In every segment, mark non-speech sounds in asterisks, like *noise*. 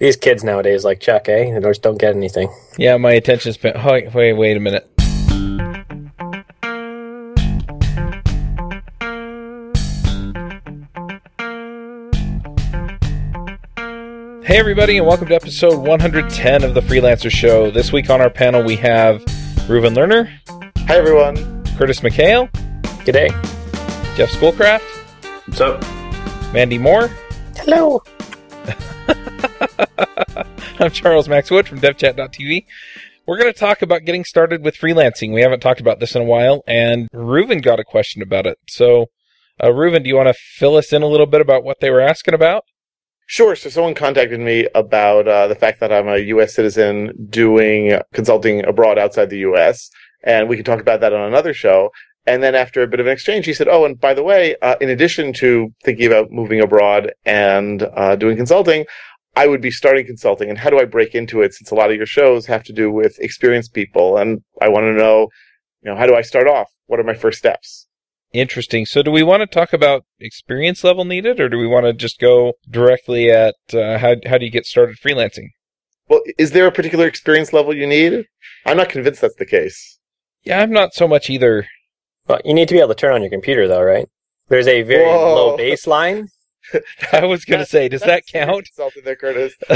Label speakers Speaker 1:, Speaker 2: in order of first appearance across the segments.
Speaker 1: These kids nowadays, like Chuck, eh? They just don't get anything.
Speaker 2: Yeah, my attention span. Oh, wait, wait, wait a minute. Hey, everybody, and welcome to episode 110 of the Freelancer Show. This week on our panel, we have Reuven Lerner,
Speaker 3: Hi, everyone.
Speaker 2: Curtis McHale,
Speaker 1: G'day.
Speaker 2: Jeff Schoolcraft,
Speaker 3: What's up?
Speaker 2: Mandy Moore.
Speaker 1: Hello. *laughs* *laughs*
Speaker 2: I'm Charles Max Wood from DevChat.tv. We're going to talk about getting started with freelancing. We haven't talked about this in a while, and Reuven got a question about it. So, uh, Reuven, do you want to fill us in a little bit about what they were asking about?
Speaker 3: Sure. So, someone contacted me about uh, the fact that I'm a U.S. citizen doing consulting abroad outside the U.S., and we can talk about that on another show. And then, after a bit of an exchange, he said, "Oh, and by the way, uh, in addition to thinking about moving abroad and uh, doing consulting, I would be starting consulting. And how do I break into it? Since a lot of your shows have to do with experienced people, and I want to know, you know, how do I start off? What are my first steps?"
Speaker 2: Interesting. So, do we want to talk about experience level needed, or do we want to just go directly at uh, how how do you get started freelancing?
Speaker 3: Well, is there a particular experience level you need? I'm not convinced that's the case.
Speaker 2: Yeah, I'm not so much either.
Speaker 1: Well, you need to be able to turn on your computer, though, right? There's a very
Speaker 3: Whoa.
Speaker 1: low baseline. *laughs*
Speaker 2: I was going to say, does that count?
Speaker 3: Consultant there, Curtis. *laughs*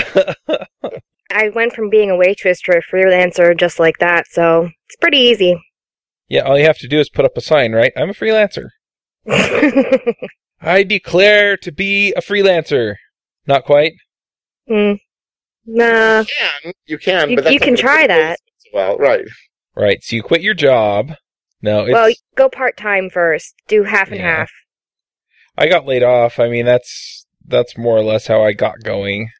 Speaker 4: I went from being a waitress to a freelancer just like that, so it's pretty easy.
Speaker 2: yeah, all you have to do is put up a sign, right? I'm a freelancer. *laughs* I declare to be a freelancer. Not quite.
Speaker 4: mm. Nah,
Speaker 3: You can, you can,
Speaker 4: You-
Speaker 3: but
Speaker 4: you can try that.
Speaker 3: Well, right.
Speaker 2: Right. So you quit your job. No, it's,
Speaker 4: well, go part time first. Do half and
Speaker 2: Yeah.
Speaker 4: half.
Speaker 2: I got laid off. I mean, that's that's more or less how I got going.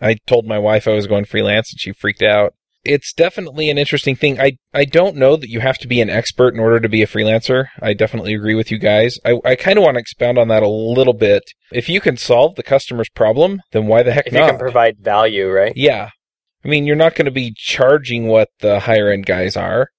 Speaker 2: I told my wife I was going freelance, and she freaked out. It's definitely an interesting thing. I I don't know that you have to be an expert in order to be a freelancer. I definitely agree with you guys. I I kind of want to expound on that a little bit. If you can solve the customer's problem, then why the heck not?
Speaker 1: If you can provide value, right?
Speaker 2: Yeah. I mean, you're not going to be charging what the higher end guys are,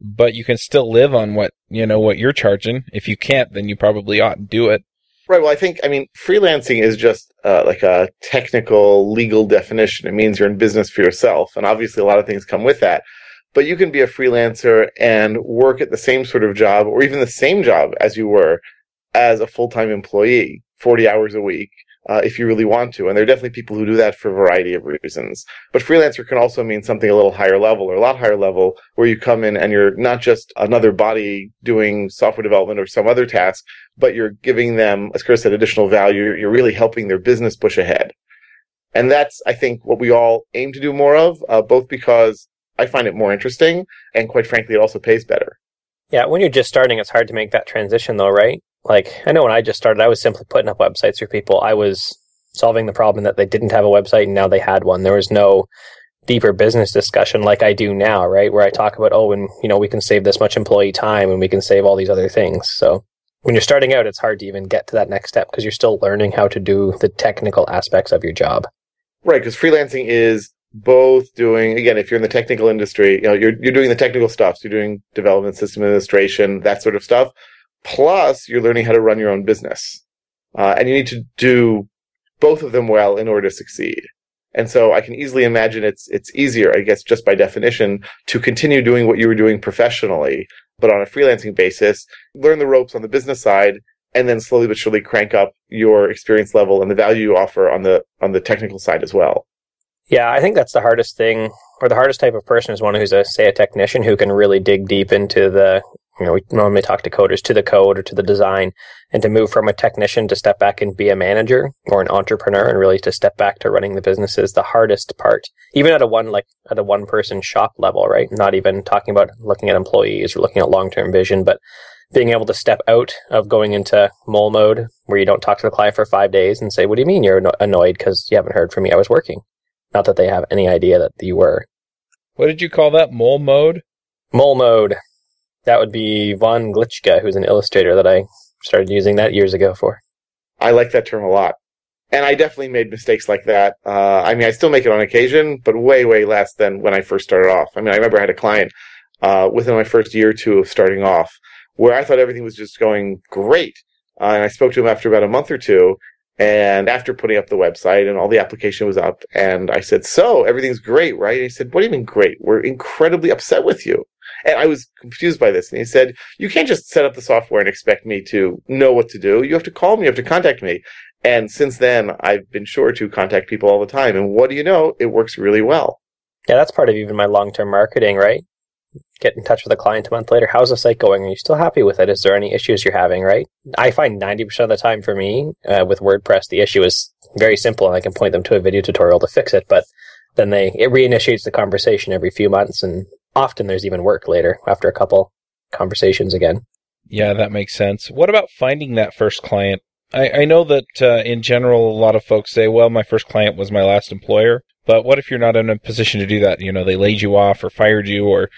Speaker 2: but you can still live on what, you know, what you're charging. If you can't, then you probably ought to do it.
Speaker 3: Right. Well, I think, I mean, freelancing is just uh, like a technical legal definition. It means you're in business for yourself. And obviously, a lot of things come with that. But you can be a freelancer and work at the same sort of job or even the same job as you were as a full time employee, 40 hours a week. Uh, if you really want to. And there are definitely people who do that for a variety of reasons. But freelancer can also mean something a little higher level or a lot higher level where you come in and you're not just another body doing software development or some other task, but you're giving them, as Chris said, additional value. You're really helping their business push ahead. And that's, I think, what we all aim to do more of, uh, both because I find it more interesting and quite frankly, it also pays better.
Speaker 1: Yeah, when you're just starting, it's hard to make that transition, though, right? Like, I know when I just started, I was simply putting up websites for people. I was solving the problem that they didn't have a website and now they had one. There was no deeper business discussion like I do now, right? Where I talk about, oh, and, you know, we can save this much employee time and we can save all these other things. So when you're starting out, it's hard to even get to that next step because you're still learning how to do the technical aspects of your job.
Speaker 3: Right, because freelancing is both doing again, if you're in the technical industry, you know, you're you're doing the technical stuff, so you're doing development, system administration, that sort of stuff. Plus, you're learning how to run your own business, uh, and you need to do both of them well in order to succeed. And so, I can easily imagine it's it's easier, I guess, just by definition, to continue doing what you were doing professionally, but on a freelancing basis, learn the ropes on the business side, and then slowly but surely crank up your experience level and the value you offer on the on the technical side as well.
Speaker 1: Yeah, I think that's the hardest thing, or the hardest type of person is one who's a say a technician who can really dig deep into the. You know, we normally talk to coders to the code or to the design, and to move from a technician to step back and be a manager or an entrepreneur, and really to step back to running the business is the hardest part. Even at a one like at a one person shop level, right? Not even talking about looking at employees or looking at long term vision, but being able to step out of going into mole mode where you don't talk to the client for five days and say, "What do you mean you're annoyed because you haven't heard from me? I was working." Not that they have any idea that you were.
Speaker 2: What did you call that? Mole mode?
Speaker 1: Mole mode. That would be Von Glitschka, who's an illustrator that I started using that years ago for.
Speaker 3: I like that term a lot. And I definitely made mistakes like that. Uh, I mean, I still make it on occasion, but way, way less than when I first started off. I mean, I remember I had a client uh, within my first year or two of starting off where I thought everything was just going great. Uh, and I spoke to him after about a month or two, And after putting up the website and all the application was up, and I said, So everything's great, right? And he said, What do you mean great? We're incredibly upset with you. And I was confused by this. And he said, You can't just set up the software and expect me to know what to do. You have to call me, you have to contact me. And since then, I've been sure to contact people all the time. And what do you know? It works really well.
Speaker 1: Yeah, that's part of even my long term marketing, right? Get in touch with a client a month later. How's the site going? Are you still happy with it? Is there any issues you're having, right? I find 90% of the time for me uh, with WordPress, the issue is very simple and I can point them to a video tutorial to fix it. But then they, it reinitiates the conversation every few months. And often there's even work later after a couple conversations again.
Speaker 2: Yeah, that makes sense. What about finding that first client? I, I know that uh, in general, a lot of folks say, well, my first client was my last employer. But what if you're not in a position to do that? You know, they laid you off or fired you or,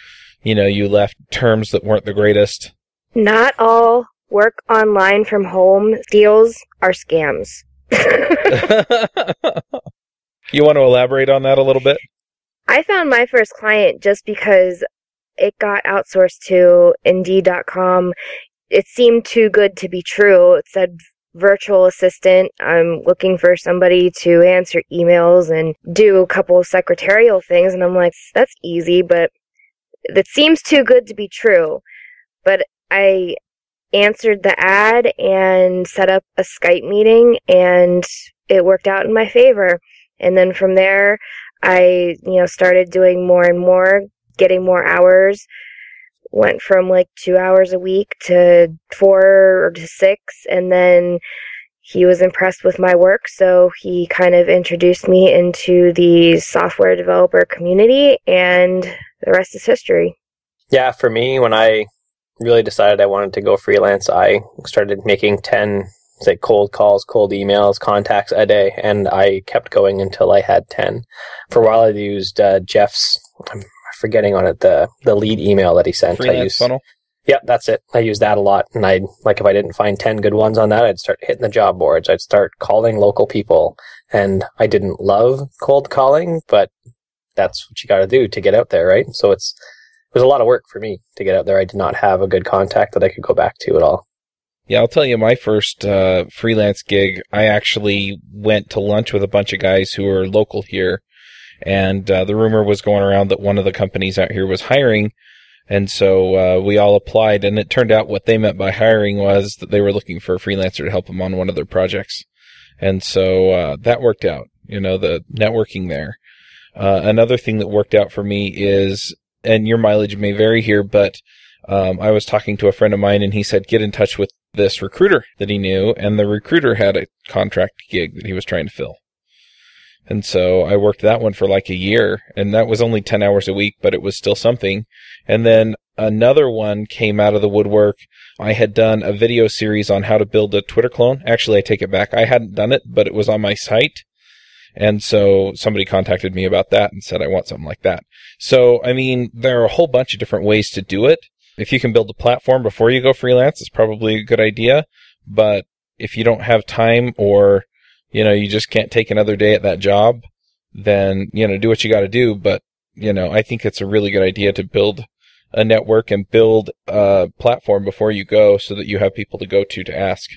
Speaker 2: you know, you left terms that weren't the greatest.
Speaker 4: Not all work online from home deals are scams. *laughs* *laughs*
Speaker 2: you want to elaborate on that a little bit?
Speaker 4: I found my first client just because it got outsourced to Indeed.com. It seemed too good to be true. It said virtual assistant. I'm looking for somebody to answer emails and do a couple of secretarial things. And I'm like, that's easy, but that seems too good to be true. But I answered the ad and set up a Skype meeting and it worked out in my favor. And then from there, I, you know, started doing more and more, getting more hours, went from like two hours a week to four or to six and then he was impressed with my work so he kind of introduced me into the software developer community and the rest is history.
Speaker 1: Yeah for me when i really decided i wanted to go freelance i started making 10 say cold calls cold emails contacts a day and i kept going until i had 10 for a while i used uh, jeff's I'm forgetting on it the the lead email that he sent.
Speaker 2: Freelance
Speaker 1: I use,
Speaker 2: funnel.
Speaker 1: Yep, that's it. I use that a lot, and I like if I didn't find ten good ones on that, I'd start hitting the job boards. I'd start calling local people, and I didn't love cold calling, but that's what you got to do to get out there, right? So it's it was a lot of work for me to get out there. I did not have a good contact that I could go back to at all.
Speaker 2: Yeah, I'll tell you, my first uh, freelance gig, I actually went to lunch with a bunch of guys who are local here and uh, the rumor was going around that one of the companies out here was hiring. And so uh, we all applied, and it turned out what they meant by hiring was that they were looking for a freelancer to help them on one of their projects. And so uh, that worked out, you know, the networking there. Uh, another thing that worked out for me is, and your mileage may vary here, but um, I was talking to a friend of mine, and he said, get in touch with this recruiter that he knew, and the recruiter had a contract gig that he was trying to fill. And so I worked that one for like a year and that was only 10 hours a week, but it was still something. And then another one came out of the woodwork. I had done a video series on how to build a Twitter clone. Actually, I take it back. I hadn't done it, but it was on my site. And so somebody contacted me about that and said, I want something like that. So, I mean, there are a whole bunch of different ways to do it. If you can build a platform before you go freelance, it's probably a good idea. But if you don't have time or you know, you just can't take another day at that job, then, you know, do what you got to do. But, you know, I think it's a really good idea to build a network and build a platform before you go so that you have people to go to to ask.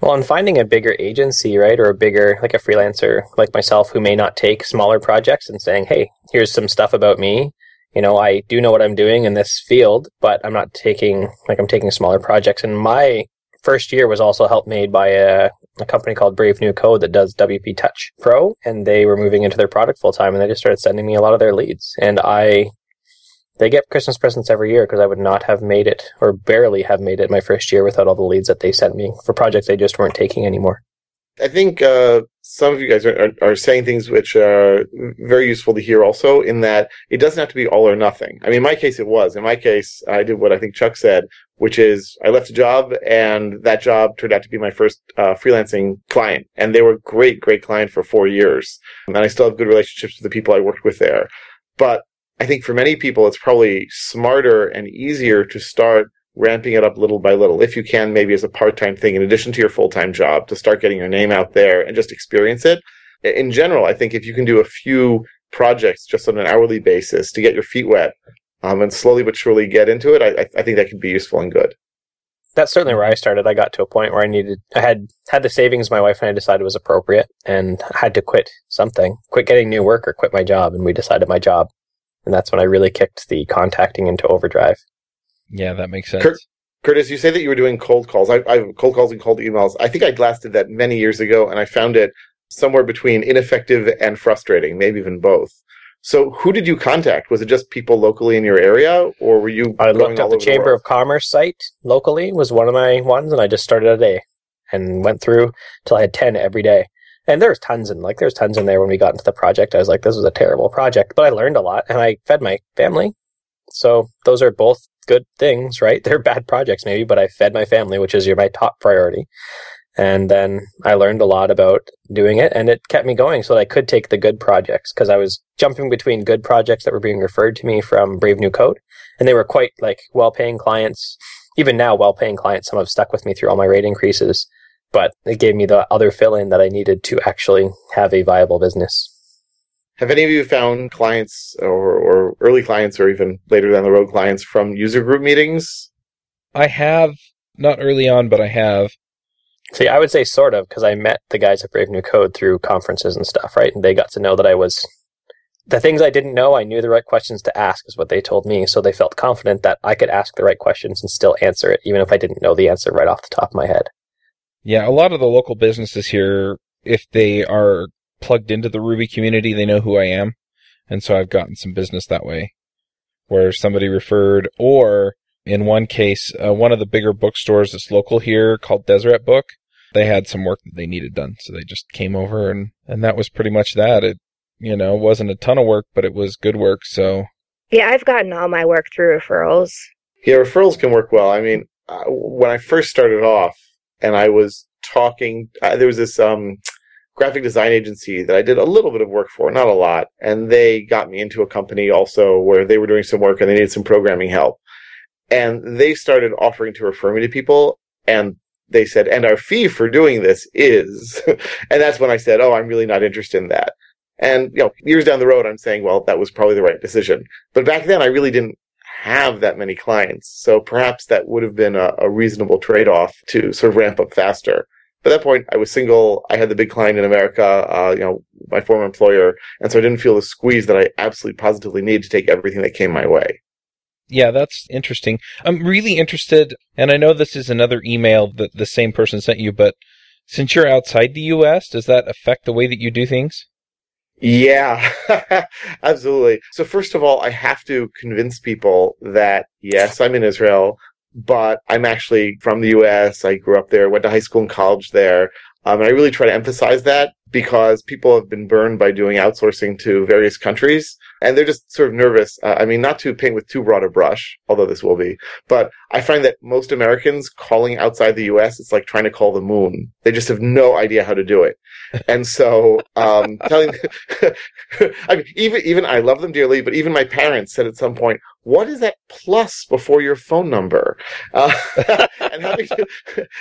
Speaker 1: Well, and finding a bigger agency, right, or a bigger, like a freelancer like myself who may not take smaller projects and saying, hey, here's some stuff about me. You know, I do know what I'm doing in this field, but I'm not taking, like, I'm taking smaller projects. And my first year was also helped made by a, a company called Brave New Code that does WPtouch Pro, and they were moving into their product full time, and they just started sending me a lot of their leads, and I. They get Christmas presents every year because I would not have made it or barely have made it my first year without all the leads that they sent me for projects they just weren't taking anymore.
Speaker 3: I think uh, some of you guys are, are, are, saying things which are very useful to hear also in that it doesn't have to be all or nothing. I mean, in my case, it was. In my case, I did what I think Chuck said, which is I left a job and that job turned out to be my first uh, freelancing client. And they were a great, great client for four years. And I still have good relationships with the people I worked with there. But I think for many people, it's probably smarter and easier to start ramping it up little by little, if you can, maybe as a part time thing in addition to your full time job to start getting your name out there and just experience it. In general, I think if you can do a few projects just on an hourly basis to get your feet wet um, and slowly but surely get into it, I, I think that could be useful and good.
Speaker 1: that's certainly where I started. I got to a point where I needed, I had had the savings my wife and I decided was appropriate, and had to quit something, quit getting new work or quit my job, and we decided my job, and that's when I really kicked the contacting into overdrive.
Speaker 2: Yeah, that makes sense.
Speaker 3: Kurt- Curtis, you say that you were doing cold calls. I, I cold calls and cold emails. I think I last did that many years ago, and I found it somewhere between ineffective and frustrating, maybe even both. So, who did you contact? Was it just people locally in your area, or were you?
Speaker 1: I
Speaker 3: going
Speaker 1: looked
Speaker 3: all
Speaker 1: up the Chamber
Speaker 3: world?
Speaker 1: of Commerce site locally was one of my ones, and I just started a day and went through till I had ten every day. And there's tons in like there's tons in there when we got into the project. I was like, this was a terrible project, but I learned a lot and I fed my family. So those are both good things, right? *laughs* They're bad projects maybe, but I fed my family, which is my top priority. And then I learned a lot about doing it and it kept me going so that I could take the good projects because I was jumping between good projects that were being referred to me from Brave New Code and they were quite like well paying clients. Even now, well paying clients, some have stuck with me through all my rate increases, but it gave me the other fill in that I needed to actually have a viable business.
Speaker 3: Have any of you found clients or, or early clients or even later down the road clients from user group meetings?
Speaker 2: I have not early on, but I have.
Speaker 1: See, I would say sort of because I met the guys at Brave New Code through conferences and stuff, right? And they got to know that I was the things I didn't know, I knew the right questions to ask, is what they told me. So they felt confident that I could ask the right questions and still answer it, even if I didn't know the answer right off the top of my head.
Speaker 2: Yeah, a lot of the local businesses here, if they are plugged into the Ruby community, they know who I am. And so I've gotten some business that way where somebody referred, or in one case, uh, one of the bigger bookstores that's local here called Deseret Book, they had some work that they needed done. So they just came over and, and that was pretty much that. It, you know, wasn't a ton of work, but it was good work. So
Speaker 4: Yeah, I've gotten all my work through referrals.
Speaker 3: Yeah, referrals can work well. I mean, uh, when I first started off and I was talking, uh, there was this um, graphic design agency that I did a little bit of work for, not a lot. And they got me into a company also where they were doing some work and they needed some programming help. And they started offering to refer me to people. And they said, and our fee for doing this is, *laughs* and that's when I said, oh, I'm really not interested in that. And, you know, years down the road, I'm saying, well, that was probably the right decision. But back then, I really didn't have that many clients. So perhaps that would have been a, a reasonable trade off to sort of ramp up faster. But at that point, I was single. I had the big client in America, uh, you know, my former employer. And so I didn't feel the squeeze that I absolutely positively needed to take everything that came my way.
Speaker 2: yeah, that's interesting. I'm really interested, and I know this is another email that the same person sent you, but since you're outside the US, does that affect the way that you do things?
Speaker 3: Yeah, *laughs* absolutely. So first of all, I have to convince people that yes, I'm in Israel, but I'm actually from the U.S. I grew up there, went to high school and college there. Um, and I really try to emphasize that because people have been burned by doing outsourcing to various countries and they're just sort of nervous. Uh, I mean, not to paint with too broad a brush, although this will be, but I find that most Americans calling outside the U.S. it's like trying to call the moon. They just have no idea how to do it. And so, um, *laughs* telling, *laughs* I mean, even, even I love them dearly, but even my parents said at some point, what is that plus before your phone number? Uh, *laughs* and having to,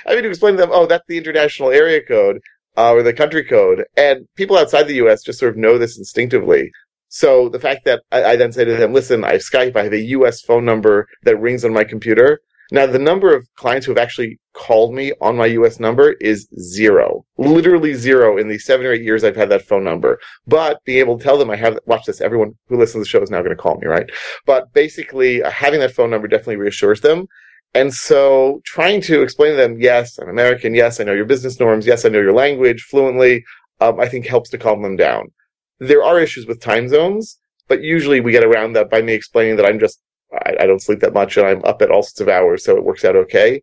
Speaker 3: having to explain to them, oh, that's the international area code, uh, or the country code. And people outside the U.S. just sort of know this instinctively. So the fact that I, I then say to them, listen, I have Skype, I have a US phone number that rings on my computer. Now, the number of clients who have actually called me on my US number is zero. Literally zero in the seven or eight years I've had that phone number. But being able to tell them I have, watch this, everyone who listens to the show is now going to call me, right? But basically, uh, having that phone number definitely reassures them. And so trying to explain to them, yes, I'm American. Yes, I know your business norms. Yes, I know your language fluently. Um, I think helps to calm them down. There are issues with time zones, but usually we get around that by me explaining that I'm just, I, I don't sleep that much and I'm up at all sorts of hours. So it works out okay.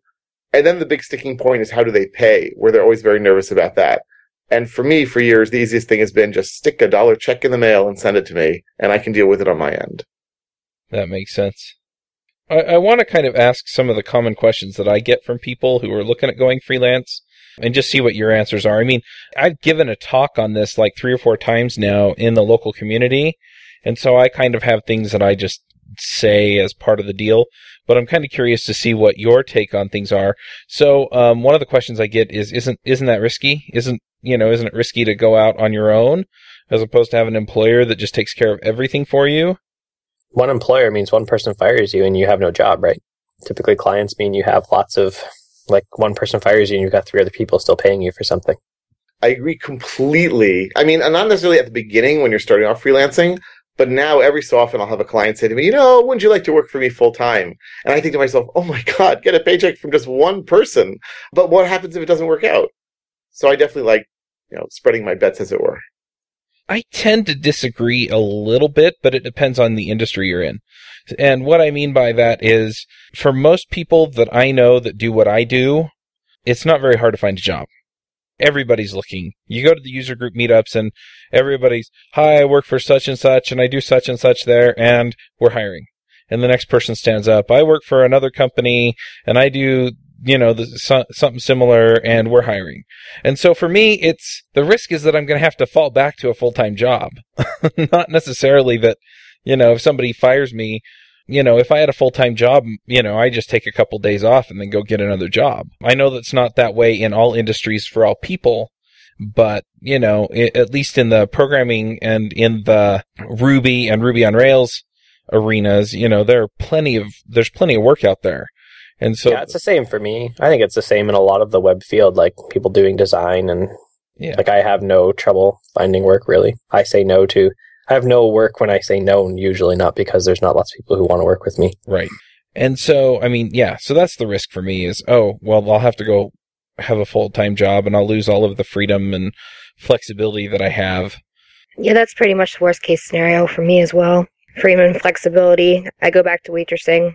Speaker 3: And then the big sticking point is how do they pay where they're always very nervous about that. And for me, for years, the easiest thing has been just stick a dollar check in the mail and send it to me and I can deal with it on my end.
Speaker 2: That makes sense. I, I want to kind of ask some of the common questions that I get from people who are looking at going freelance and just see what your answers are. I mean, I've given a talk on this like three or four times now in the local community. And so I kind of have things that I just say as part of the deal, but I'm kind of curious to see what your take on things are. So, um, one of the questions I get is, isn't, isn't that risky? Isn't, you know, isn't it risky to go out on your own as opposed to have an employer that just takes care of everything for you?
Speaker 1: One employer means one person fires you and you have no job, right? Typically, clients mean you have lots of Like one person fires you and you've got three other people still paying you for something.
Speaker 3: I agree completely. I mean, not necessarily at the beginning when you're starting off freelancing, but now every so often I'll have a client say to me, you know, wouldn't you like to work for me full time? And I think to myself, oh my God, get a paycheck from just one person. But what happens if it doesn't work out? So I definitely like, you know, spreading my bets as it were.
Speaker 2: I tend to disagree a little bit, but it depends on the industry you're in. And what I mean by that is for most people that I know that do what I do, it's not very hard to find a job. Everybody's looking. You go to the user group meetups and everybody's, hi, I work for such and such and I do such and such there and we're hiring. And the next person stands up, I work for another company and I do you know, the, so, something similar and we're hiring. And so for me, it's the risk is that I'm going to have to fall back to a full time job. *laughs* Not necessarily that, you know, if somebody fires me, you know, if I had a full time job, you know, I just take a couple days off and then go get another job. I know that's not that way in all industries for all people, but you know, it, at least in the programming and in the Ruby and Ruby on Rails arenas, you know, there are plenty of there's plenty of work out there. And so
Speaker 1: Yeah, it's the same for me. I think it's the same in a lot of the web field, like people doing design and
Speaker 2: yeah.
Speaker 1: like I have no trouble finding work really. I say no to I have no work when I say no, usually not because there's not lots of people who want to work with me.
Speaker 2: Right. And so, I mean, yeah, so that's the risk for me is, oh, well, I'll have to go have a full time job and I'll lose all of the freedom and flexibility that I have.
Speaker 4: Yeah, that's pretty much the worst case scenario for me as well. Freedom and flexibility. I go back to waitressing.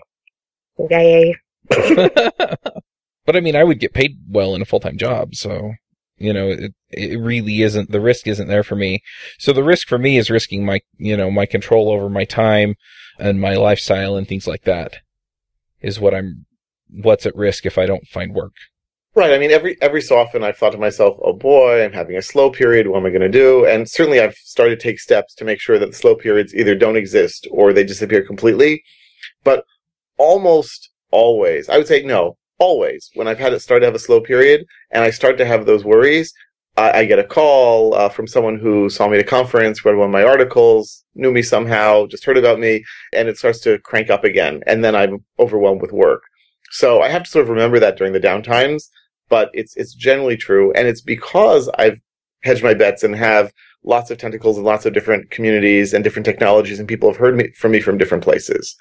Speaker 4: Yay.
Speaker 2: But I mean, I would get paid well in a full time job, so you know, it it really isn't the risk isn't there for me. So the risk for me is risking my you know my control over my time and my lifestyle and things like that is what I'm what's at risk if I don't find work.
Speaker 3: Right. I mean, every every so often I've thought to myself, "Oh boy, I'm having a slow period. What am I going to do?" And certainly, I've started to take steps to make sure that the slow periods either don't exist or they disappear completely. But almost always, I would say no, always. When I've had it start to have a slow period and I start to have those worries, I, I get a call uh, from someone who saw me at a conference, read one of my articles, knew me somehow, just heard about me, and it starts to crank up again. And then I'm overwhelmed with work. So I have to sort of remember that during the downtimes, but it's it's generally true, and it's because I've hedged my bets and have lots of tentacles and lots of different communities and different technologies, and people have heard me, from me from different places.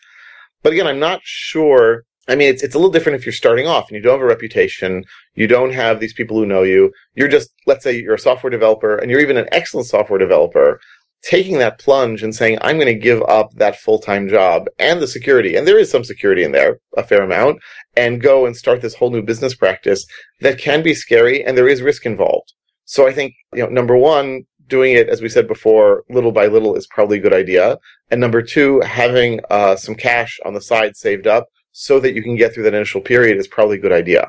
Speaker 3: But again, I'm not sure I mean, it's, it's a little different if you're starting off and you don't have a reputation. You don't have these people who know you. You're just, let's say you're a software developer and you're even an excellent software developer. Taking that plunge and saying, I'm going to give up that full-time job and the security, and there is some security in there, a fair amount, and go and start this whole new business practice that can be scary and there is risk involved. So I think, you know, number one, doing it, as we said before, little by little is probably a good idea. And number two, having uh, some cash on the side saved up so that you can get through that initial period is probably a good idea.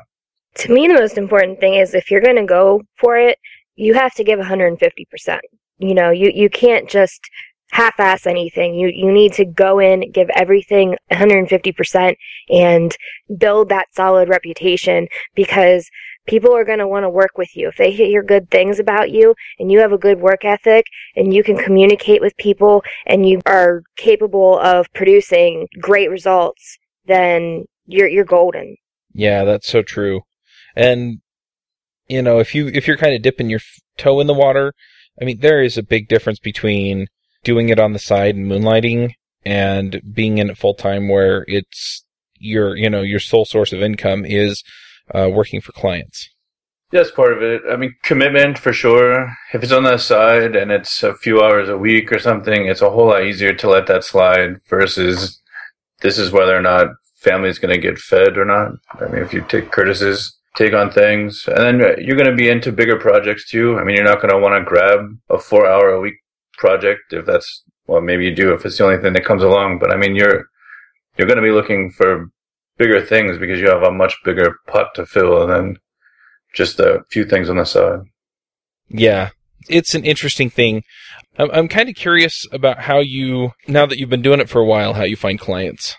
Speaker 4: To me, the most important thing is if you're going to go for it, you have to give 150%. You know, you, you can't just half-ass anything. You you need to go in, give everything 150% and build that solid reputation because people are going to want to work with you. If they hear good things about you and you have a good work ethic and you can communicate with people and you are capable of producing great results, then you're you're golden.
Speaker 2: Yeah, that's so true. And you know, if you if you're kind of dipping your toe in the water, I mean, there is a big difference between doing it on the side and moonlighting and being in it full time, where it's your you know your sole source of income is uh, working for clients.
Speaker 5: That's part of it. I mean, commitment for sure. If it's on the side and it's a few hours a week or something, it's a whole lot easier to let that slide versus this is whether or not family's going to get fed or not. I mean, if you take Curtis's take on things, and then uh, you're going to be into bigger projects too. I mean, you're not going to want to grab a four hour a week project if that's well, maybe you do if it's the only thing that comes along. But I mean, you're you're going to be looking for bigger things because you have a much bigger pot to fill than just a few things on the side.
Speaker 2: Yeah, it's an interesting thing. I'm kind of curious about how you, now that you've been doing it for a while, how you find clients.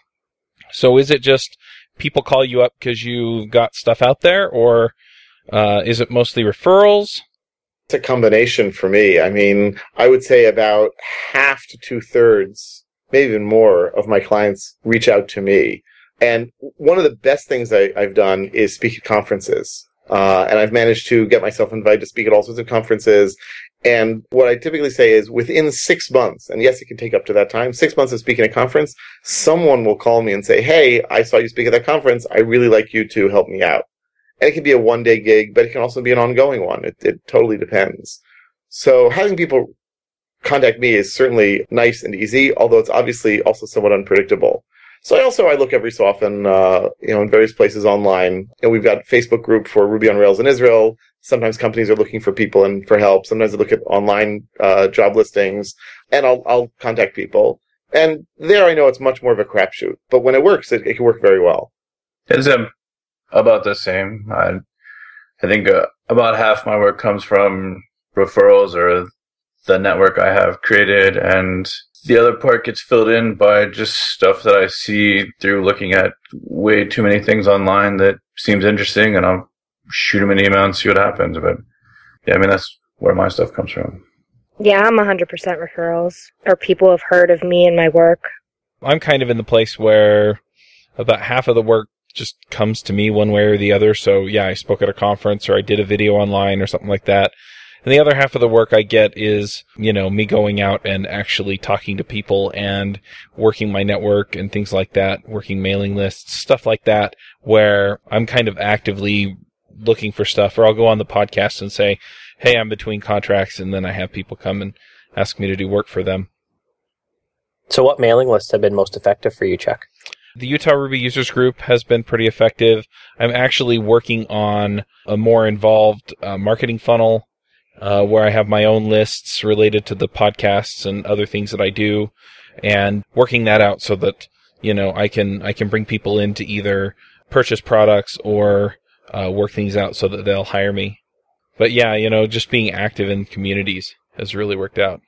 Speaker 2: So is it just people call you up because you've got stuff out there, or uh, is it mostly referrals?
Speaker 3: It's a combination for me. I mean, I would say about half to two thirds, maybe even more, of my clients reach out to me. And one of the best things I, have done is speak at conferences. Uh, and I've managed to get myself invited to speak at all sorts of conferences. And what I typically say is within six months, and yes, it can take up to that time, six months of speaking at a conference, someone will call me and say, Hey, I saw you speak at that conference. I really like you to help me out. And it can be a one day gig, but it can also be an ongoing one. It, it totally depends. So having people contact me is certainly nice and easy, although it's obviously also somewhat unpredictable. So I also I look every so often, uh, you know, in various places online. And we've got Facebook group for Ruby on Rails in Israel. Sometimes companies are looking for people and for help. Sometimes I look at online uh, job listings, and I'll I'll contact people. And there I know it's much more of a crapshoot. But when it works, it, it can work very well.
Speaker 5: It's um, about the same. I I think uh, about half my work comes from referrals or the network I have created and the other part gets filled in by just stuff that I see through looking at way too many things online that seems interesting, and I'll shoot them an email and see what happens. But yeah, I mean that's where my stuff comes from.
Speaker 4: Yeah, I'm 100% referrals, or people have heard of me and my work.
Speaker 2: I'm kind of in the place where about half of the work just comes to me one way or the other. So yeah, I spoke at a conference or I did a video online or something like that. And the other half of the work I get is, you know, me going out and actually talking to people and working my network and things like that, working mailing lists, stuff like that, where I'm kind of actively looking for stuff or I'll go on the podcast and say, Hey, I'm between contracts. And then I have people come and ask me to do work for them.
Speaker 1: So what mailing lists have been most effective for you, Chuck?
Speaker 2: The Utah Ruby Users Group has been pretty effective. I'm actually working on a more involved uh, marketing funnel uh, where I have my own lists related to the podcasts and other things that I do, and working that out so that you know I can I can bring people in to either purchase products or uh, work things out so that they'll hire me. But yeah, you know, just being active in communities has really worked out.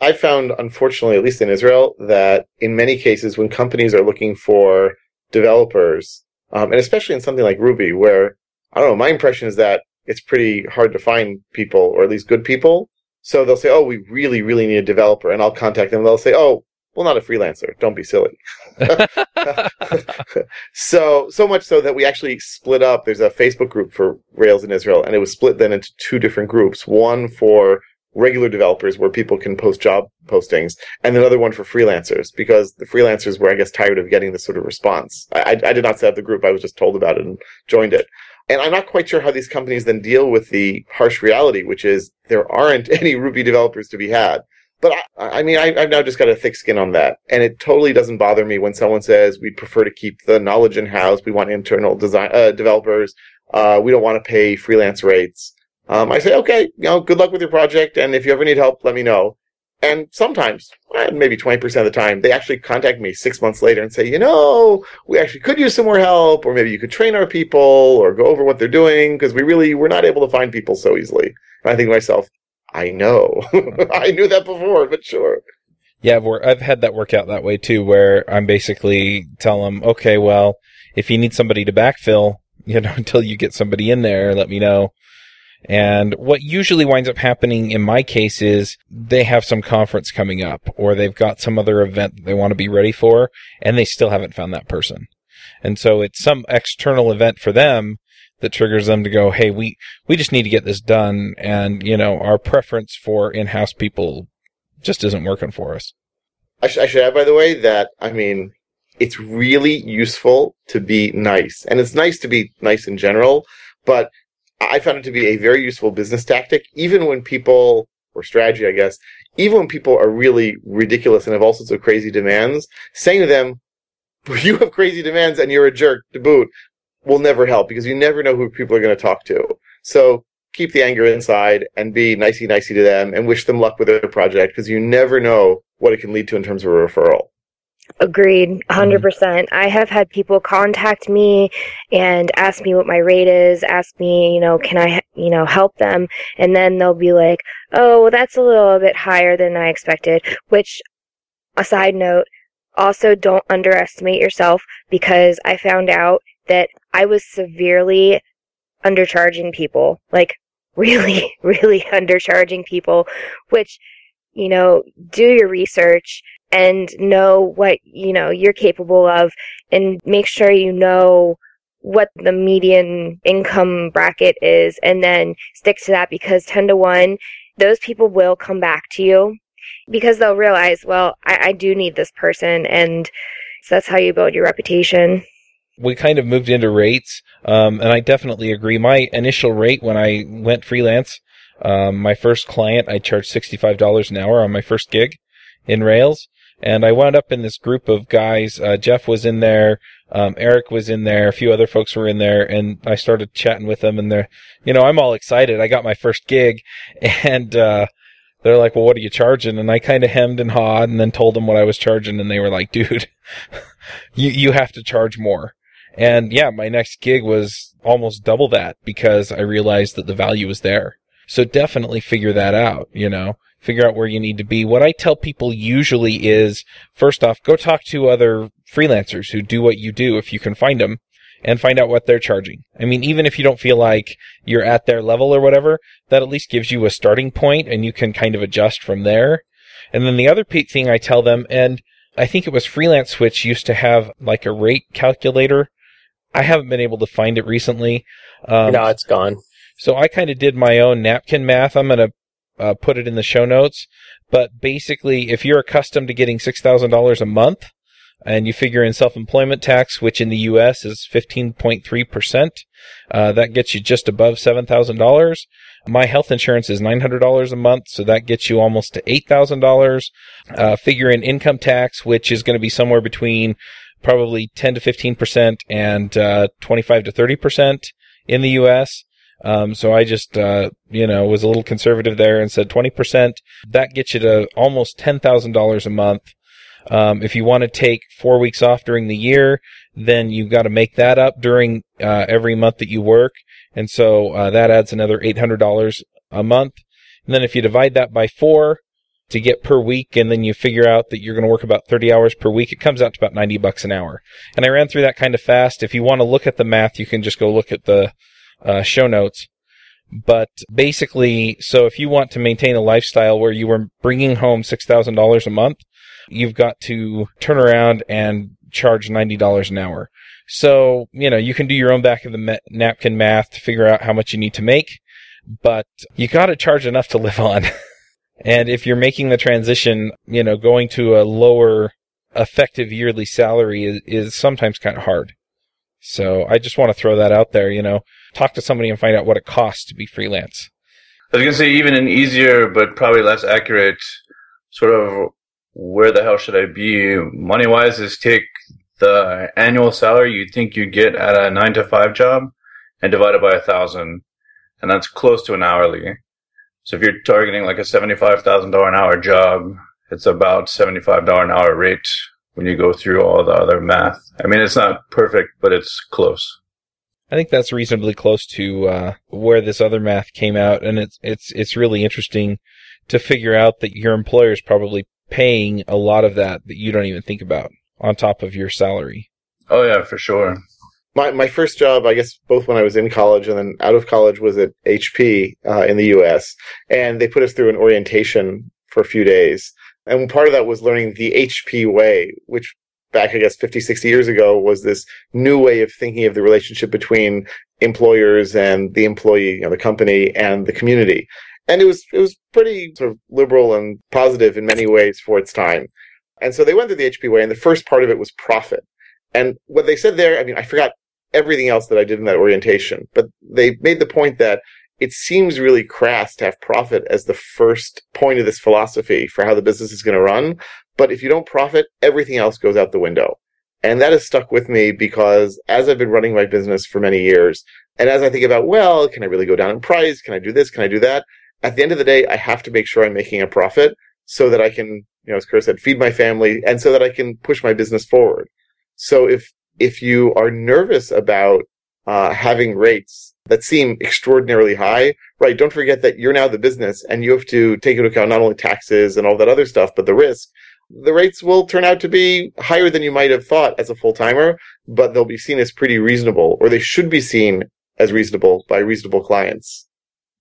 Speaker 3: I found, unfortunately, at least in Israel, that in many cases, when companies are looking for developers, um, and especially in something like Ruby, where I don't know, my impression is that it's pretty hard to find people, or at least good people. So they'll say, "Oh, we really, really need a developer," and I'll contact them. They'll say, "Oh, well, not a freelancer. Don't be silly." *laughs* *laughs* so, so much so that we actually split up. There's a Facebook group for Rails in Israel, and it was split then into two different groups. One for regular developers where people can post job postings and another one for freelancers because the freelancers were, I guess, tired of getting this sort of response. I, I, did not set up the group. I was just told about it and joined it. And I'm not quite sure how these companies then deal with the harsh reality, which is there aren't *laughs* any Ruby developers to be had. But I, I mean, I, have now just got a thick skin on that. And it totally doesn't bother me when someone says we'd prefer to keep the knowledge in house. We want internal design, uh, developers. Uh, we don't want to pay freelance rates. Um, I say, okay, you know, good luck with your project. And if you ever need help, let me know. And sometimes, eh, maybe 20% of the time, they actually contact me six months later and say, you know, we actually could use some more help, or maybe you could train our people or go over what they're doing because we really were not able to find people so easily. And I think to myself, I know. *laughs* I knew that before, but sure.
Speaker 2: Yeah, I've, I've had that work out that way too, where I'm basically tell them, okay, well, if you need somebody to backfill, *laughs* you know, until you get somebody in there, let me know. And what usually winds up happening in my case is they have some conference coming up or they've got some other event they want to be ready for and they still haven't found that person. And so it's some external event for them that triggers them to go, Hey, we, we just need to get this done. And, you know, our preference for in-house people just isn't working for us.
Speaker 3: I, sh- I should add, by the way, that, I mean, it's really useful to be nice. And it's nice to be nice in general, but I found it to be a very useful business tactic, even when people, or strategy, I guess, even when people are really ridiculous and have all sorts of crazy demands, saying to them, you have crazy demands and you're a jerk to boot will never help because you never know who people are going to talk to. So keep the anger inside and be nicey nicey to them and wish them luck with their project because you never know what it can lead to in terms of a referral.
Speaker 4: Agreed, mm-hmm. 100%. percent I have had people contact me and ask me what my rate is, ask me, you know, can I, you know, help them? And then they'll be like, oh, well, that's a little bit higher than I expected, which, a side note, also don't underestimate yourself because I found out that I was severely undercharging people, like *laughs* really, really undercharging people, which, you know, do your research and know what, you know, you're capable of and make sure you know what the median income bracket is and then stick to that because 10 to 1, those people will come back to you because they'll realize, well, I, I do need this person. And so that's how you build your reputation.
Speaker 2: We kind of moved into rates, um, and I definitely agree. My initial rate when I went freelance, um, my first client, I charged $65 an hour on my first gig in Rails. And I wound up in this group of guys. Uh, Jeff was in there. Um, Eric was in there. A few other folks were in there and I started chatting with them and they're, you know, I'm all excited. I got my first gig *laughs* and, uh, they're like, well, what are you charging? And I kind of hemmed and hawed and then told them what I was charging. And they were like, dude, *laughs* you, you have to charge more. And yeah, my next gig was almost double that because I realized that the value was there. So definitely figure that out, you know, figure out where you need to be. What I tell people usually is first off, go talk to other freelancers who do what you do if you can find them and find out what they're charging. I mean, even if you don't feel like you're at their level or whatever, that at least gives you a starting point and you can kind of adjust from there. And then the other thing I tell them, and I think it was Freelance Switch used to have like a rate calculator. I haven't been able to find it recently.
Speaker 1: Um, no, it's gone.
Speaker 2: So I kind of did my own napkin math. I'm going to uh, put it in the show notes. But basically, if you're accustomed to getting $6,000 a month, and you figure in self-employment tax, which in the U.S. is 15.3%. Uh, that gets you just above $7,000. My health insurance is $900 a month, so that gets you almost to $8,000. Uh, figure in income tax, which is going to be somewhere between probably 10 to 15% and uh, 25 to 30% in the U.S. Um, so I just, uh, you know, was a little conservative there and said 20%. That gets you to almost $10,000 a month. Um, if you want to take four weeks off during the year, then you've got to make that up during uh, every month that you work, and so uh, that adds another eight hundred dollars a month. And then if you divide that by four to get per week, and then you figure out that you're going to work about thirty hours per week, it comes out to about ninety bucks an hour. And I ran through that kind of fast. If you want to look at the math, you can just go look at the uh, show notes. But basically, so if you want to maintain a lifestyle where you were bringing home $6,000 a month, you've got to turn around and charge $90 an hour. So, you know, you can do your own back of the ma- napkin math to figure out how much you need to make, but you got to charge enough to live on. *laughs* and if you're making the transition, you know, going to a lower effective yearly salary is, is sometimes kind of hard. So I just want to throw that out there, you know, talk to somebody and find out what it costs to be freelance.
Speaker 5: I was going to say even an easier, but probably less accurate sort of where the hell should I be money wise is take the annual salary you'd think you'd get at a nine to five job and divide it by a thousand. And that's close to an hourly. So if you're targeting like a $75,000 an hour job, it's about $75 an hour rate when you go through all the other math. I mean, it's not perfect, but it's close.
Speaker 2: I think that's reasonably close to uh, where this other math came out, and it's it's it's really interesting to figure out that your employer is probably paying a lot of that that you don't even think about on top of your salary.
Speaker 5: Oh yeah, for sure.
Speaker 3: My my first job, I guess, both when I was in college and then out of college, was at HP uh, in the U.S. And they put us through an orientation for a few days, and part of that was learning the HP way, which back, I guess, 50, 60 years ago was this new way of thinking of the relationship between employers and the employee, you know, the company and the community and it was it was pretty sort of liberal and positive in many ways for its time. And so they went through the HP way, and the first part of it was profit. And what they said there, I mean, I forgot everything else that I did in that orientation, but they made the point that it seems really crass to have profit as the first point of this philosophy for how the business is going to run. But if you don't profit, everything else goes out the window. And that has stuck with me because as I've been running my business for many years, and as I think about, well, can I really go down in price? Can I do this? Can I do that? at the end of the day, I have to make sure I'm making a profit so that I can, you know, as Chris said, feed my family and so that I can push my business forward. So if, if you are nervous about, uh, having rates that seem extraordinarily high, right? Don't forget that you're now the business and you have to take into account not only taxes and all that other stuff, but the risk. The rates will turn out to be higher than you might have thought as a full timer, but they'll be seen as pretty reasonable or they should be seen as reasonable by reasonable clients.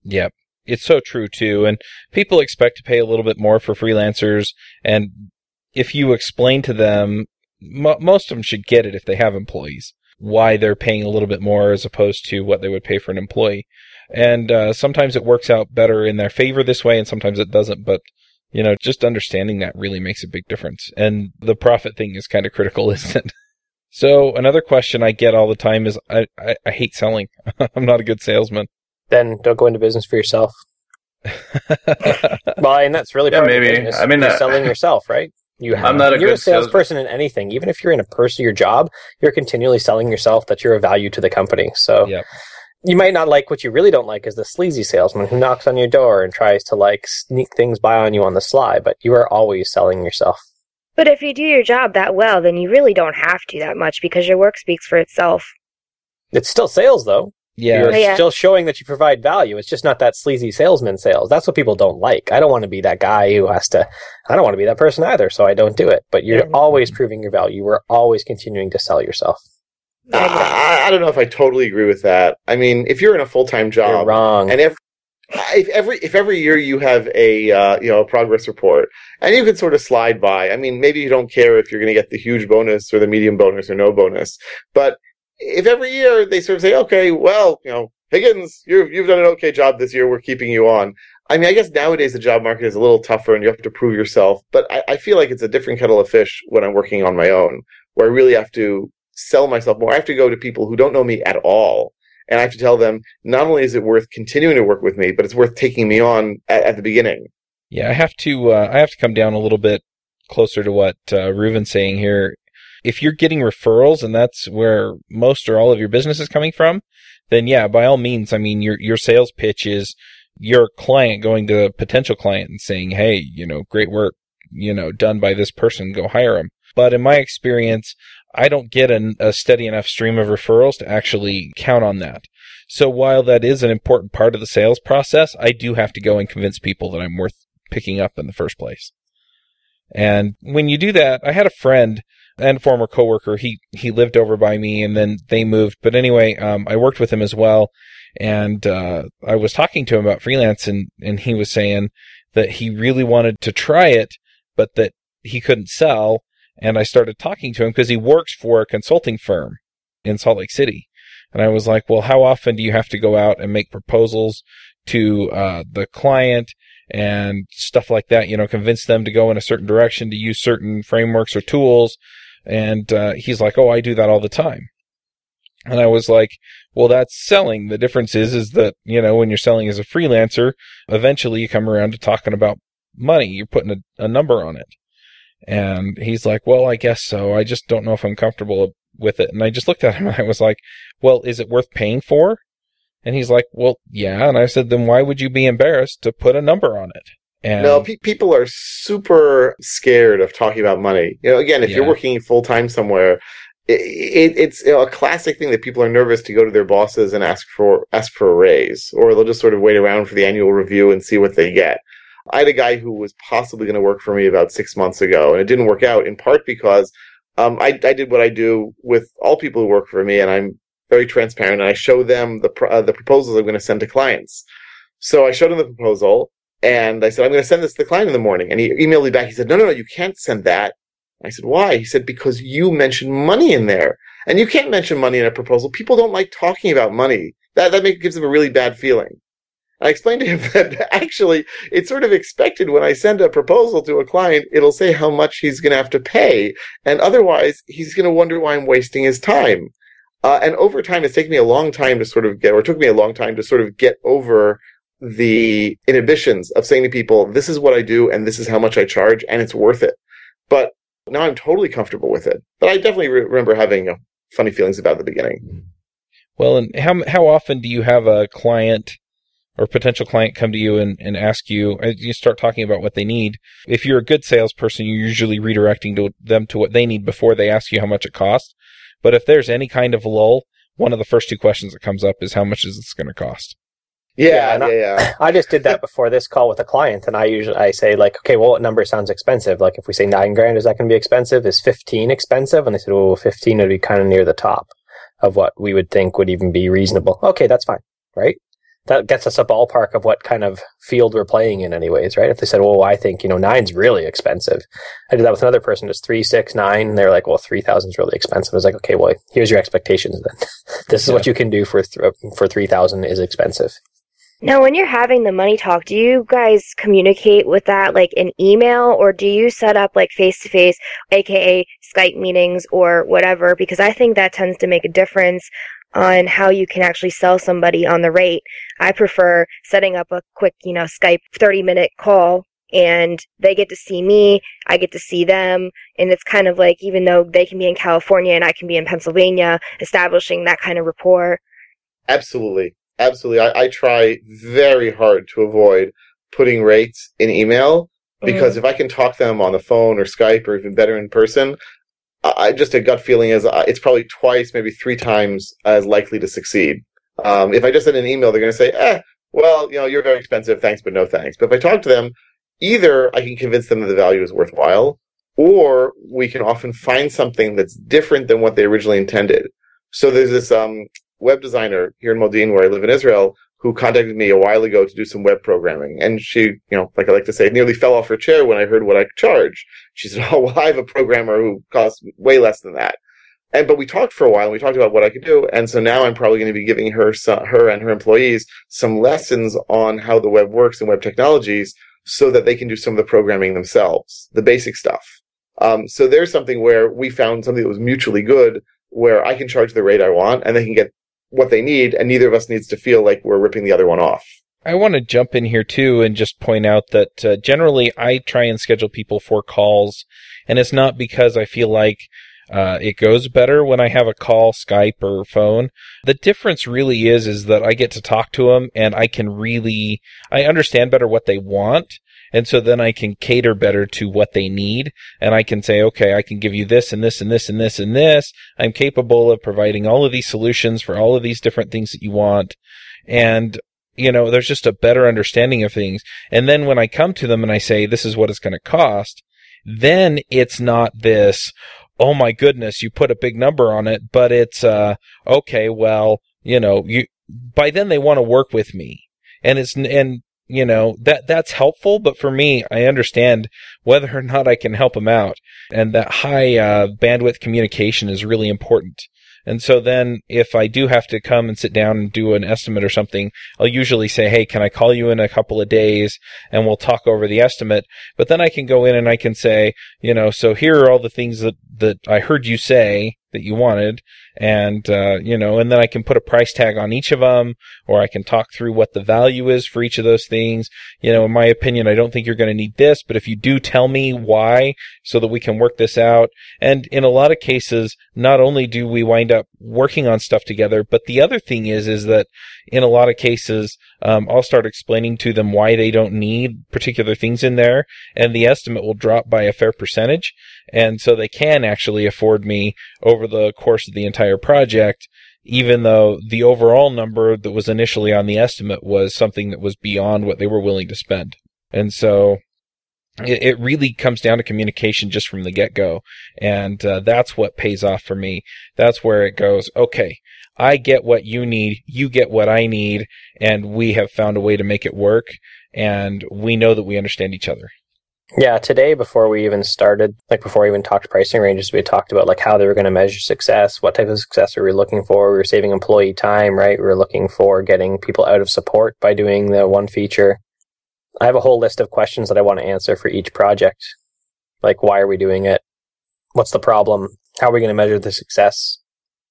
Speaker 2: Yep it's so true too. And people expect to pay a little bit more for freelancers. And if you explain to them, most of them should get it if they have employees, why they're paying a little bit more as opposed to what they would pay for an employee. And uh, sometimes it works out better in their favor this way, and sometimes it doesn't. But you know, just understanding that really makes a big difference. And the profit thing is kind of critical, *laughs* isn't it? So another question I get all the time is I, I, I hate selling. *laughs* I'm not a good salesman.
Speaker 1: Then don't go into business for yourself. *laughs* well, and that's really
Speaker 5: Yeah,
Speaker 1: part of the
Speaker 5: maybe.
Speaker 1: business.
Speaker 5: I mean,
Speaker 1: you're
Speaker 5: uh,
Speaker 1: selling yourself, right? You have,
Speaker 5: I'm not a
Speaker 1: you're
Speaker 5: good
Speaker 1: a salesperson in anything. Even if you're in a person, your job, you're continually selling yourself that you're a value to the company. So
Speaker 2: Yep.
Speaker 1: you might not like what you really don't like is the sleazy salesman who knocks on your door and tries to like sneak things by on you on the sly. But you are always selling yourself.
Speaker 4: But if you do your job that well, then you really don't have to that much because your work speaks for itself.
Speaker 1: It's still sales, though.
Speaker 2: Yeah.
Speaker 1: You're
Speaker 4: Yeah.
Speaker 1: still showing that you provide value. It's just not that sleazy salesman sales. That's what people don't like. I don't want to be that guy who has to, I don't want to be that person either, so I don't do it. But you're
Speaker 4: Yeah.
Speaker 1: always proving your value. You are always continuing to sell yourself.
Speaker 3: I, I don't know if I totally agree with that. I mean, if you're in a full time
Speaker 1: You're
Speaker 3: job,
Speaker 1: wrong.
Speaker 3: and if if every if every year you have a uh, you know a progress report and you can sort of slide by i mean maybe you don't care if you're going to get the huge bonus or the medium bonus or no bonus but if every year they sort of say okay well you know higgins you've, you've done an okay job this year we're keeping you on i mean i guess nowadays the job market is a little tougher and you have to prove yourself but I, I feel like it's a different kettle of fish when i'm working on my own where i really have to sell myself more i have to go to people who don't know me at all and I have to tell them not only is it worth continuing to work with me, but it's worth taking me on at, at the beginning.
Speaker 2: Yeah, I have to. Uh, I have to come down a little bit closer to what uh, Reuven's saying here. If you're getting referrals and that's where most or all of your business is coming from, then yeah, by all means. I mean, your your sales pitch is your client going to a potential client and saying, "Hey, you know, great work, you know, done by this person. Go hire him." But in my experience, I don't get an, a steady enough stream of referrals to actually count on that. So while that is an important part of the sales process, I do have to go and convince people that I'm worth picking up in the first place. And when you do that, I had a friend and former coworker. He he lived over by me, and then they moved. But anyway, um, I worked with him as well, and uh, I was talking to him about freelance, and and he was saying that he really wanted to try it, but that he couldn't sell. And I started talking to him because he works for a consulting firm in Salt Lake City. And I was like, well, how often do you have to go out and make proposals to uh, the client and stuff like that? You know, convince them to go in a certain direction, to use certain frameworks or tools. And uh, he's like, oh, I do that all the time. And I was like, well, that's selling. The difference is, is that, you know, when you're selling as a freelancer, eventually you come around to talking about money. You're putting a, a number on it. And he's like, well, I guess so. I just don't know if I'm comfortable with it. And I just looked at him *laughs* and I was like, well, is it worth paying for? And he's like, well, yeah. And I said, then why would you be embarrassed to put a number on it? And
Speaker 3: No, pe- people are super scared of talking about money. You know, again, if you're working full time somewhere, it, it, it's you know, a classic thing that people are nervous to go to their bosses and ask for ask for a raise, or they'll just sort of wait around for the annual review and see what they get. I had a guy who was possibly going to work for me about six months ago, and it didn't work out in part because um, I, I did what I do with all people who work for me, and I'm very transparent, and I show them the uh, the proposals I'm going to send to clients. So I showed him the proposal, and I said, I'm going to send this to the client in the morning. And he emailed me back. He said, No, no, no, you can't send that. I said, Why? He said, Because you mentioned money in there. And you can't mention money in a proposal. People don't like talking about money. That, that gives them a really bad feeling. I explained to him *laughs* that actually it's sort of expected when I send a proposal to a client, it'll say how much he's going to have to pay. And otherwise, he's going to wonder why I'm wasting his time. Uh, and over time, it's taken me a long time to sort of get, or took me a long time to sort of get over the inhibitions of saying to people, this is what I do and this is how much I charge and it's worth it. But now I'm totally comfortable with it. But I definitely re- remember having funny feelings about the beginning.
Speaker 2: Well, and how how often do you have a client or potential client come to you and, and ask you? uh, You start talking about what they need. If you're a good salesperson, you're usually redirecting to them to what they need before they ask you how much it costs. But if there's any kind of lull, one of the first two questions that comes up is how much is this going to cost?
Speaker 1: Yeah,
Speaker 3: Yeah, yeah,
Speaker 1: I-
Speaker 3: yeah. *clears throat*
Speaker 1: I just did that before this call with a client, and I usually I say like, okay, well, what number sounds expensive? Like, if we say nine grand, is that going to be expensive? Is fifteen expensive? And they said, well, fifteen would be kind of near the top of what we would think would even be reasonable. Okay, that's fine, right? that gets us a ballpark of what kind of field we're playing in, anyways, right? If they said, "Well, I think you know nine's really expensive," I did that with another person. It's three, six, nine. And they're like, "Well, three thousand is really expensive." I was like, "Okay, well, here's your expectations then. *laughs* this is yeah. what you can do for th- for three thousand is expensive."
Speaker 4: Now, when you're having the money talk, do you guys communicate with that like an email or do you set up like face to face, aka Skype meetings or whatever? Because I think that tends to make a difference on how you can actually sell somebody on the rate. I prefer setting up a quick, you know, Skype 30 minute call and they get to see me, I get to see them, and it's kind of like even though they can be in California and I can be in Pennsylvania, establishing that kind of rapport.
Speaker 3: Absolutely. Absolutely. I, I try very hard to avoid putting rates in email because mm. if I can talk to them on the phone or Skype or even better in person, I just a gut feeling is uh, it's probably twice, maybe three times as likely to succeed. Um, if I just send an email, they're going to say, "Eh, well, you know, you're very expensive, thanks, but no thanks." But if I talk to them, either I can convince them that the value is worthwhile, or we can often find something that's different than what they originally intended. So there's this um, web designer here in Modi'in, where I live in Israel, who contacted me a while ago to do some web programming. And she, you know, like I like to say, nearly fell off her chair when I heard what I charge. She said, *laughs* Oh, well, I have a programmer who costs way less than that. And, but we talked for a while and we talked about what I could do. And so now I'm probably going to be giving her, some, her and her employees some lessons on how the web works and web technologies so that they can do some of the programming themselves, the basic stuff. Um, so there's something where we found something that was mutually good where I can charge the rate I want and they can get what they need, and neither of us needs to feel like we're ripping the other one off.
Speaker 2: I want to jump in here too and just point out that uh, generally I try and schedule people for calls, and it's not because I feel like uh, it goes better when I have a call, Skype or phone. The difference really is is that I get to talk to them and I can really I understand better what they want and so then I can cater better to what they need. And I can say, okay, I can give you this and this and this and this and this. I'm capable of providing all of these solutions for all of these different things that you want. And you know, there's just a better understanding of things. And then when I come to them and I say, this is what it's going to cost, then it's not this, oh my goodness, you put a big number on it, but it's, uh, okay, well, you know, you, by then they want to work with me. And it's, and you know that that's helpful but for me i understand whether or not i can help them out and that high uh, bandwidth communication is really important and so then if I do have to come and sit down and do an estimate or something, I'll usually say, Hey, can I call you in a couple of days and we'll talk over the estimate? But then I can go in and I can say, you know, so here are all the things that, that I heard you say that you wanted and uh, you know and then i can put a price tag on each of them or i can talk through what the value is for each of those things. You know in my opinion i don't think you're going to need this but if you do tell me why so that we can work this out. And in a lot of cases not only do we wind up working on stuff together but the other thing is is that in a lot of cases um, i'll start explaining to them why they don't need particular things in there and the estimate will drop by a fair percentage. And so they can actually afford me over the course of the entire project, even though the overall number that was initially on the estimate was something that was beyond what they were willing to spend. And so it, it really comes down to communication just from the get go. And uh, that's what pays off for me. That's where it goes, okay, I get what you need, you get what I need, and we have found a way to make it work. And we know that we understand each other.
Speaker 1: Yeah, today before we even started, like before we even talked pricing ranges, we talked about like how they were going to measure success, what type of success are we looking for. We were saving employee time, right? We were looking for getting people out of support by doing the one feature. I have a whole list of questions that I want to answer for each project. Like, why are we doing it? What's the problem? How are we going to measure the success?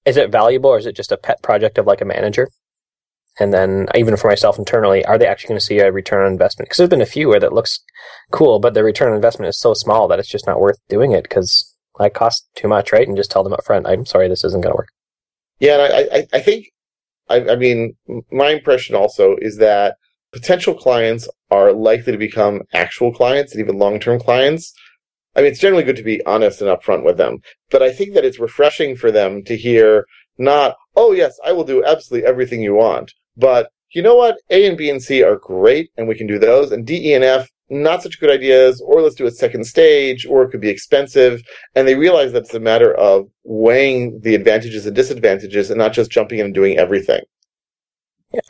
Speaker 1: Is it valuable or is it just a pet project of like a manager? And then even for myself internally, are they actually going to see a return on investment? Because there's been a few where that looks cool, but the return on investment is so small that it's just not worth doing it because I cost too much, right? And just tell them up front, I'm sorry, this isn't going to work.
Speaker 3: Yeah, and I, I, I think, I, I mean, my impression also is that potential clients are likely to become actual clients and even long-term clients. I mean, it's generally good to be honest and upfront with them, but I think that it's refreshing for them to hear not, oh yes, I will do absolutely everything you want, but you know what? A and B and C are great, and we can do those. And D, E, and F, not such good ideas, or let's do a second stage, or it could be expensive. And they realize that it's a matter of weighing the advantages and disadvantages and not just jumping in and doing everything.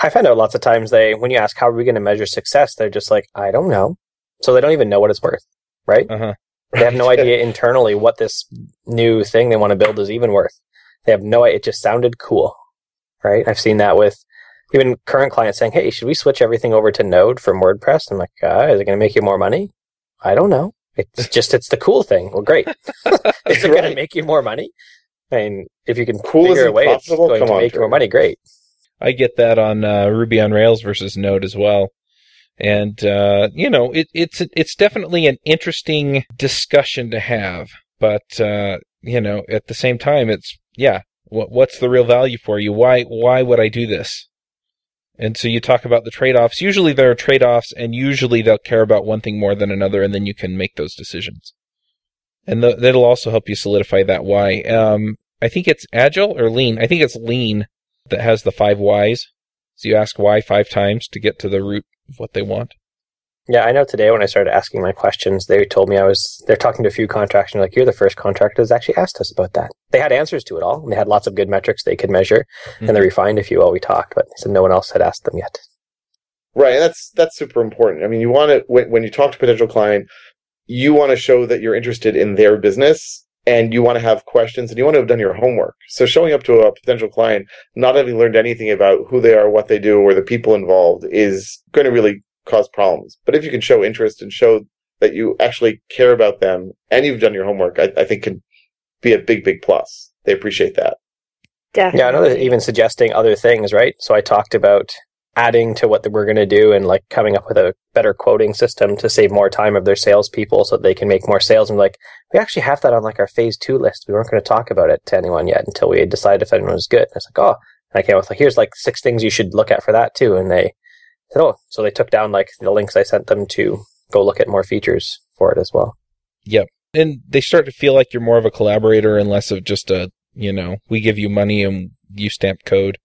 Speaker 1: I find out lots of times they, when you ask how are we going to measure success, they're just like, I don't know. So they don't even know what it's worth, right?
Speaker 2: Uh huh.
Speaker 1: They have no *laughs* idea internally what this new thing they want to build is even worth. They have no idea. It just sounded cool, right? I've seen that with even current clients saying, Hey, should we switch everything over to Node from WordPress? I'm like, uh, is it going to make you more money? I don't know. It's *laughs* just, it's the cool thing. Well, great. *laughs* *laughs* is it going to make you more money? I mean, if you can
Speaker 3: Cool
Speaker 1: figure a way it's going
Speaker 3: Come
Speaker 1: to
Speaker 3: on,
Speaker 1: make you more money, great.
Speaker 2: I get that on uh, Ruby on Rails versus Node as well. And uh, you know, it, it's it's definitely an interesting discussion to have, but uh, you know, at the same time, it's yeah, what what's the real value for you? Why why would I do this? And so you talk about the trade-offs. Usually there are trade-offs, and usually they'll care about one thing more than another, and then you can make those decisions. And th- that'll also help you solidify that why. Um, I think it's agile or lean. I think it's lean that has the five whys. So you ask why five times to get to the root of what they want.
Speaker 1: Yeah, I know today when I started asking my questions, they told me I was, they're talking to a few contractors and like, you're the first contractor that's actually asked us about that. They had answers to it all. And they had lots of good metrics they could measure and they mm-hmm. refined a few while we talked, but said no one else had asked them yet.
Speaker 3: Right, and that's that's super important. I mean, you want to when, when you talk to a potential client, you want to show that you're interested in their business, and you want to have questions, and you want to have done your homework. So, showing up to a potential client, not having learned anything about who they are, what they do, or the people involved, is going to really cause problems. But if you can show interest and show that you actually care about them, and you've done your homework, I, I think can be a big, big plus. They appreciate that.
Speaker 4: Definitely.
Speaker 1: Yeah, I know they're even suggesting other things, right? So I talked about adding to what we're going to do and like coming up with a better quoting system to save more time of their salespeople so that they can make more sales. And like, we actually have that on like our phase two list. We weren't going to talk about it to anyone yet until we had decided if anyone was good. And it's like, oh, and I came up with like, here's like six things you should look at for that too. And they said, oh, so they took down like the links I sent them to go look at more features for it as well.
Speaker 2: Yep. And they start to feel like you're more of a collaborator and less of just a, you know, we give you money and you stamp code.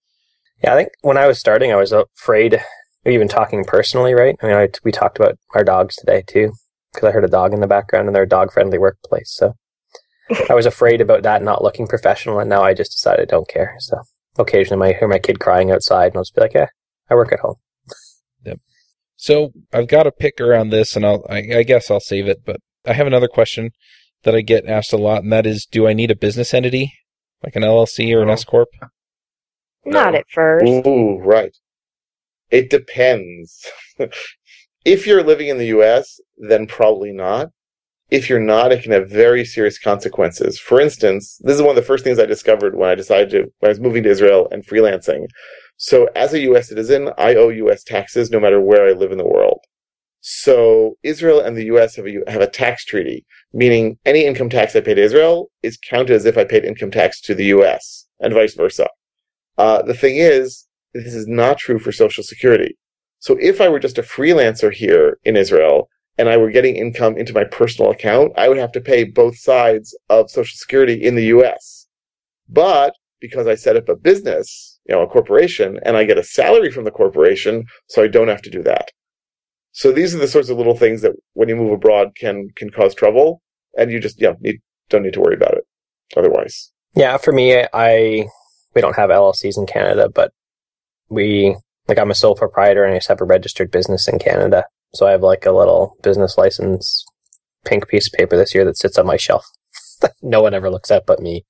Speaker 1: Yeah, I think when I was starting, I was afraid even talking personally, right? I mean, I, we talked about our dogs today too, because I heard a dog in the background and they're a dog friendly workplace. So I was afraid about that not looking professional. And now I just decided I don't care. So occasionally I hear my kid crying outside and I'll just be like, yeah, I work at home.
Speaker 2: So I've got a pick around this and I'll, I, I guess I'll save it, but I have another question that I get asked a lot and that is, do I need a business entity? Like an LLC or an
Speaker 5: oh.
Speaker 2: S Corp?
Speaker 4: Not
Speaker 5: No.
Speaker 4: at first.
Speaker 3: Ooh, right. It depends. *laughs* if you're living in the US, then probably not. If you're not, it can have very serious consequences. For instance, this is one of the first things I discovered when I decided to, when I was moving to Israel and freelancing. So as a US citizen, I owe US taxes no matter where I live in the world. So Israel and the US have a, have a tax treaty, meaning any income tax I pay to Israel is counted as if I paid income tax to the US and vice versa. Uh, the thing is, this is not true for Social Security. So if I were just a freelancer here in Israel and I were getting income into my personal account, I would have to pay both sides of Social Security in the US. But because I set up a business, you know, a corporation, and I get a salary from the corporation, so I don't have to do that. So these are the sorts of little things that when you move abroad can can cause trouble, and you just yeah need, don't need to worry about it otherwise.
Speaker 1: Yeah, for me, I we don't have LLCs in Canada, but we like I'm a sole proprietor and I just have a registered business in Canada. So I have like a little business license pink piece of paper this year that sits on my shelf. *laughs* no one ever looks at but me.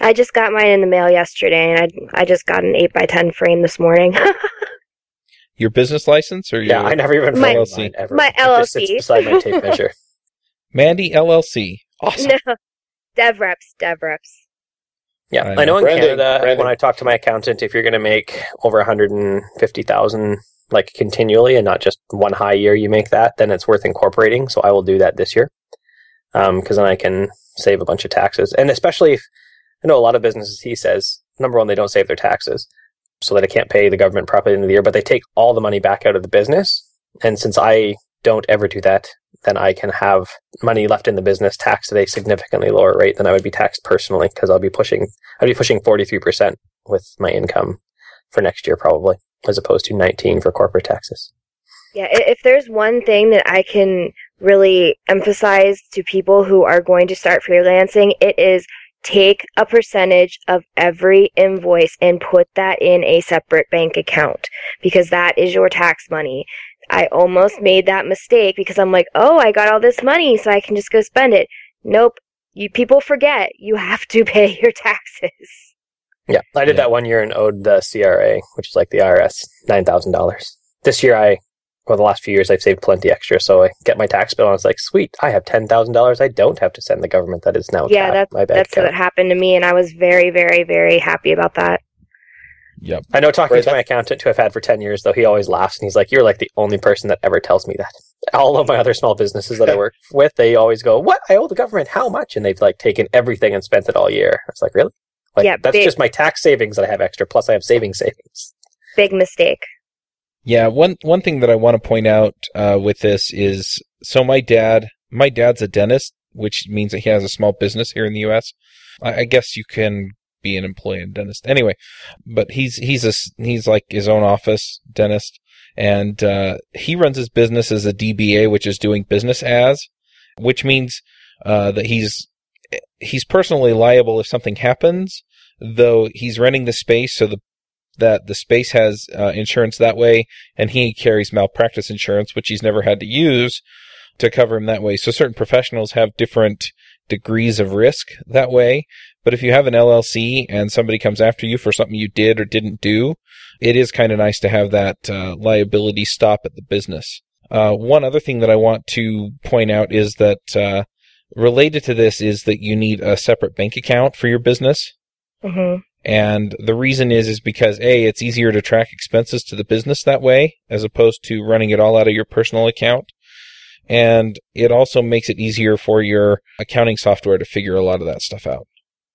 Speaker 4: I just got mine in the mail yesterday, and I I just got an eight by ten frame this morning. *laughs*
Speaker 2: Your business license or your
Speaker 1: Yeah, I never even
Speaker 4: My-
Speaker 1: found mine ever.
Speaker 4: my
Speaker 1: It just sits
Speaker 4: LLC.
Speaker 1: beside my tape measure. *laughs*
Speaker 2: Mandy LLC? Awesome.
Speaker 4: no, dev reps, dev reps.
Speaker 1: Yeah,
Speaker 2: I
Speaker 1: I know,
Speaker 2: know.
Speaker 1: in
Speaker 3: Branding,
Speaker 1: Canada
Speaker 3: branding.
Speaker 1: when I talk to my accountant, if you're going to make over 150,000 like continually and not just one high year you make that, then it's worth incorporating. So I will do that this year um, because then I can save a bunch of taxes. And especially if I know a lot of businesses, he says, number one, they don't save their taxes so that I can't pay the government properly at the the year, but they take all the money back out of the business. And since I don't ever do that, then I can have money left in the business taxed at a significantly lower rate than I would be taxed personally because I'll be pushing, I'd be pushing 43% with my income for next year probably, as opposed to 19 for corporate taxes.
Speaker 4: Yeah, if there's one thing that I can really emphasize to people who are going to start freelancing, it is take a percentage of every invoice and put that in a separate bank account because that is your tax money. I almost made that mistake because I'm like, oh, I got all this money, so I can just go spend it. Nope. You people forget you have to *laughs* pay your taxes.
Speaker 1: Yeah, I did
Speaker 2: Yeah.
Speaker 1: that one year and owed the CRA, which is like the IRS, nine thousand dollars. This year, I well, the last few years, I've saved plenty extra, so I get my tax bill and it's like, sweet, I have ten thousand dollars. I don't have to send the government. That is now
Speaker 4: yeah,
Speaker 1: cash-
Speaker 4: that's
Speaker 1: my bank
Speaker 4: that's
Speaker 1: account.
Speaker 4: what happened to me, and I was very, very, very happy about that.
Speaker 2: Yep.
Speaker 1: I know talking
Speaker 3: Right,
Speaker 1: to my accountant who I've had for 10 years, though, he always laughs and he's like, You're like the only person that ever tells me that. *laughs* All of my other small businesses that I work *laughs* with, they always go, What? I owe the government how much? And they've like taken everything and spent it all year. It's like, Really? Like,
Speaker 4: Yeah,
Speaker 1: that's
Speaker 4: big-
Speaker 1: just my tax savings that I have extra, plus I have savings savings.
Speaker 4: Big mistake.
Speaker 2: Yeah, one one thing that I want to point out uh, with this is so my dad, my dad's a dentist, which means that he has a small business here in the U.S. I, I guess you can be an employee and dentist anyway, but he's he's a he's like his own office dentist, and uh, he runs his business as a DBA, which is doing business as, which means uh, that he's he's personally liable if something happens, though he's renting the space so the that the space has uh, insurance that way, and he carries malpractice insurance, which he's never had to use to cover him that way. So certain professionals have different degrees of risk that way. But if you have an LLC and somebody comes after you for something you did or didn't do, it is kind of nice to have that uh, liability stop at the business. Uh, one other thing that I want to point out is that uh, related to this is that you need a separate bank account for your business.
Speaker 4: hmm
Speaker 2: And the reason is, is because A, it's easier to track expenses to the business that way, as opposed to running it all out of your personal account. And it also makes it easier for your accounting software to figure a lot of that stuff out.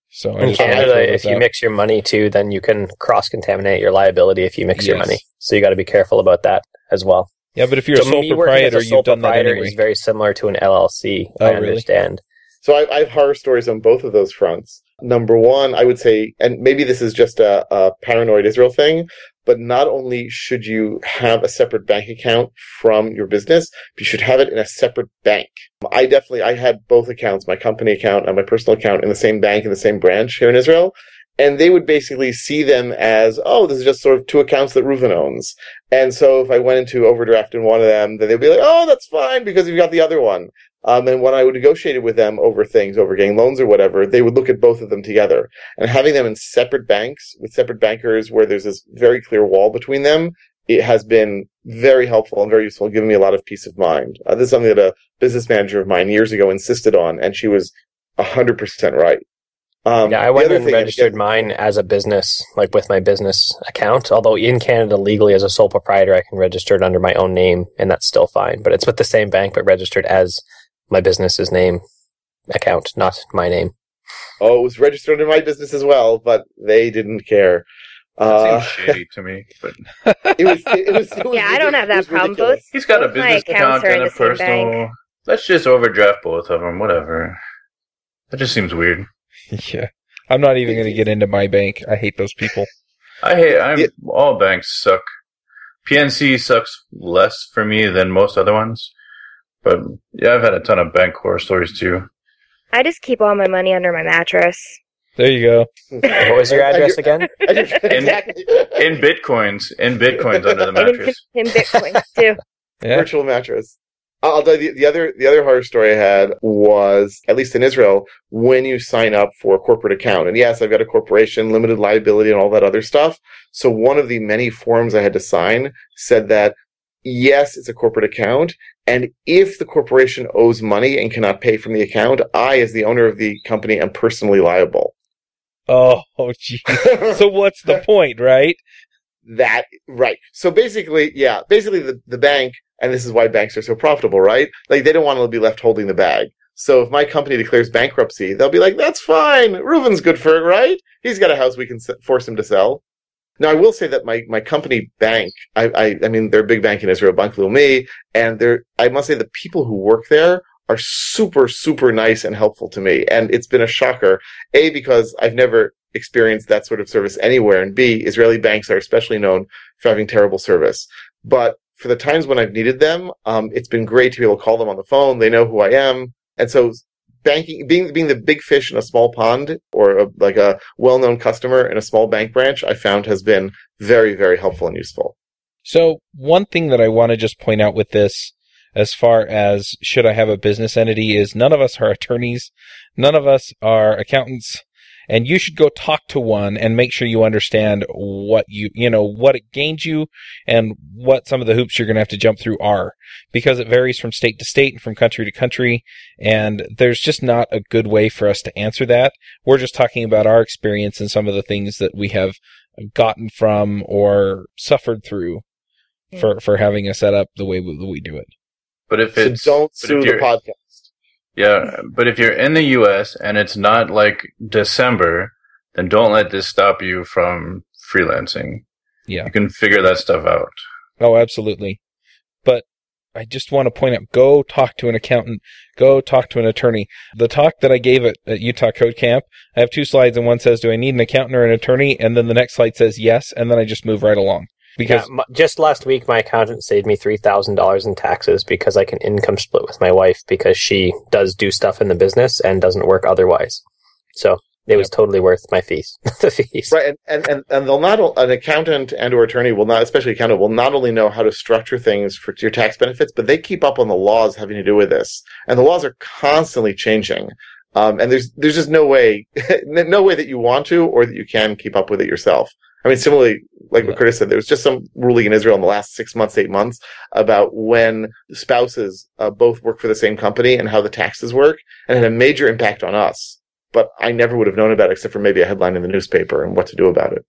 Speaker 2: So I
Speaker 1: In
Speaker 2: just wanted to throw
Speaker 1: uh,
Speaker 2: Canada,
Speaker 1: if you
Speaker 2: out.
Speaker 1: mix your money too, then you can cross contaminate your liability if you mix your money. So you got to be careful about that as well.
Speaker 2: yeah, but if you're
Speaker 1: so
Speaker 2: a sole
Speaker 1: me working
Speaker 2: proprietor,
Speaker 1: as a sole
Speaker 2: you've done that
Speaker 1: proprietor
Speaker 2: anyway.
Speaker 1: is very similar to an LLC.
Speaker 2: Oh,
Speaker 1: I
Speaker 2: really?
Speaker 1: understand.
Speaker 3: So I, I have horror stories on both of those fronts. Number one, I would say, and maybe this is just a, a paranoid Israel thing, but not only should you have a separate bank account from your business, but you should have it in a separate bank. I definitely, I had both accounts, my company account and my personal account in the same bank in the same branch here in Israel. And they would basically see them as, oh, this is just sort of two accounts that Reuven owns. And so if I went into overdraft in one of them, then they'd be like, oh, that's fine because you've got the other one. Um, and when I would negotiate with them over things, over getting loans or whatever, they would look at both of them together. And having them in separate banks with separate bankers where there's this very clear wall between them, it has been very helpful and very useful, giving me a lot of peace of mind. Uh, this is something that a business manager of mine years ago insisted on, and she was 100% right. Um,
Speaker 1: yeah, I went and registered
Speaker 3: again-
Speaker 1: mine as a business, like with my business account. Although in Canada, legally as a sole proprietor, I can register it under my own name, and that's still fine. But it's with the same bank, but registered as my business's name account, not my name.
Speaker 3: Oh, it was registered in my business as well, but they didn't care.
Speaker 5: That
Speaker 3: Uh,
Speaker 5: seems *laughs* shady to me, but
Speaker 3: it was, it was, it *laughs* was
Speaker 4: Yeah, I don't have that problem. Both
Speaker 5: he's got a
Speaker 4: Both my
Speaker 5: business account and a personal.
Speaker 4: bank.
Speaker 5: Let's just overdraft both of them. Whatever. That just seems weird. *laughs*
Speaker 2: yeah. I'm not even going to get into my bank. I hate those people.
Speaker 5: I hate. I'm
Speaker 3: Yeah.
Speaker 5: all banks suck. PNC sucks less for me than most other ones, but yeah, I've had a ton of bank horror stories too.
Speaker 4: I just keep all my money under my mattress.
Speaker 2: There you go.
Speaker 1: What was your *laughs* address again? *laughs*
Speaker 3: and.
Speaker 5: In bitcoins, in bitcoins under the
Speaker 4: And *laughs* in,
Speaker 5: mattress.
Speaker 4: in bitcoins too.
Speaker 2: Yeah.
Speaker 3: virtual mattress. I'll tell you the, the other the other horror story I had was at least in Israel when you sign up for a corporate account. And yes, I've got a corporation, limited liability, and all that other stuff. So one of the many forms I had to sign said that yes, it's a corporate account, and if the corporation owes money and cannot pay from the account, I, as the owner of the company, am personally liable.
Speaker 2: Oh, *laughs* oh gee. *laughs* so what's the point, right?
Speaker 3: that right so basically yeah basically the, the bank and this is why banks are so profitable right like they don't want to be left holding the bag so if my company declares bankruptcy they'll be like that's fine Reuven's good for it right he's got a house we can s- force him to sell now i will say that my, my company bank I, I i mean they're a big bank in israel bank Leumi, and they're i must say the people who work there are super super nice and helpful to me and it's been a shocker a because i've never experienced that sort of service anywhere. And B, Israeli banks are especially known for having terrible service. But for the times when I've needed them, um, it's been great to be able to call them on the phone. They know who I am. And so banking being being the big fish in a small pond or a, like a well-known customer in a small bank branch i found has been very very helpful and useful.
Speaker 2: So one thing that I want to just point out with this, as far as should I have a business entity, is none of us are attorneys, none of us are accountants, and you should go talk to one and make sure you understand what you, you know, what it gains you and what some of the hoops you're going to have to jump through are, because it varies from state to state and from country to country, and there's just not a good way for us to answer that. We're just talking about our experience and some of the things that we have gotten from or suffered through for for having a setup the way we, we do it.
Speaker 5: But if
Speaker 3: so
Speaker 5: it's
Speaker 3: don't
Speaker 5: but
Speaker 3: sue the podcast
Speaker 5: Yeah, but if you're in the U.S. and it's not like December, then don't let this stop you from freelancing.
Speaker 2: Yeah.
Speaker 5: You can figure that stuff out.
Speaker 2: Oh, absolutely. But I just want to point out, go talk to an accountant, go talk to an attorney. The talk that I gave at, at Utah Code Camp, I have two slides and one says, do I need an accountant or an attorney? And then the next slide says yes. And then I just move right along because
Speaker 1: Yeah, m- just last week, my accountant saved me three thousand dollars in taxes because I can income split with my wife because she does do stuff in the business and doesn't work otherwise. So it was totally worth my fees. *laughs* the fees.
Speaker 3: right and, and and and they'll not an accountant and or attorney will not especially accountant will not only know how to structure things for your tax benefits but they keep up on the laws having to do with this and the laws are constantly changing um, and there's there's just no way *laughs* no way that you want to or that you can keep up with it yourself i mean similarly like what curtis said there was just some ruling in israel in the last six months eight months about when spouses uh, both work for the same company and how the taxes work and it had a major impact on us but I never would have known about it except for maybe a headline in the newspaper and what to do about it.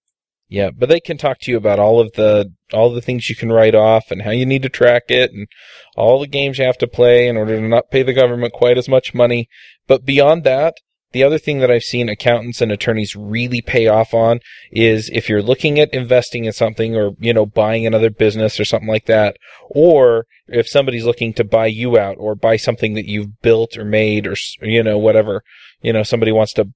Speaker 2: Yeah, but they can talk to you about all of the all the things you can write off and how you need to track it and all the games you have to play in order to not pay the government quite as much money. But beyond that, the other thing that I've seen accountants and attorneys really pay off on is if you're looking at investing in something or, you know, buying another business or something like that, or if somebody's looking to buy you out or buy something that you've built or made or, you know, whatever, you know, somebody wants to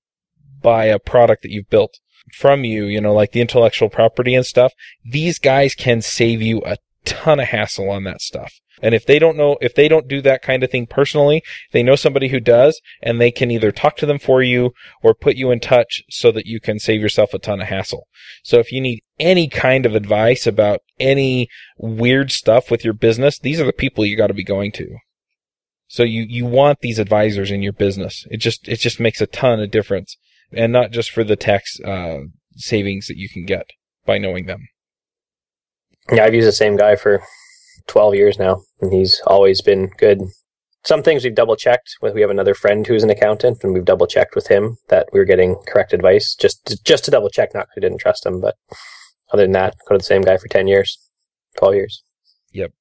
Speaker 2: buy a product that you've built from you, you know, like the intellectual property and stuff, these guys can save you a ton of hassle on that stuff. And if they don't know, if they don't do that kind of thing personally, they know somebody who does, and they can either talk to them for you or put you in touch so that you can save yourself a ton of hassle. So if you need any kind of advice about any weird stuff with your business, these are the people you got to be going to. So you, you want these advisors in your business. It just, it just makes a ton of difference. And not just for the tax, uh, savings that you can get by knowing them.
Speaker 1: Yeah, I've used the same guy for 12 years now, and he's always been good. Some things we've double checked. With we have another friend who's an accountant, and we've double checked with him that we were getting correct advice just to, just to double check, not because we didn't trust him, but other than that, go to the same guy for 10 years, 12 years. Yep.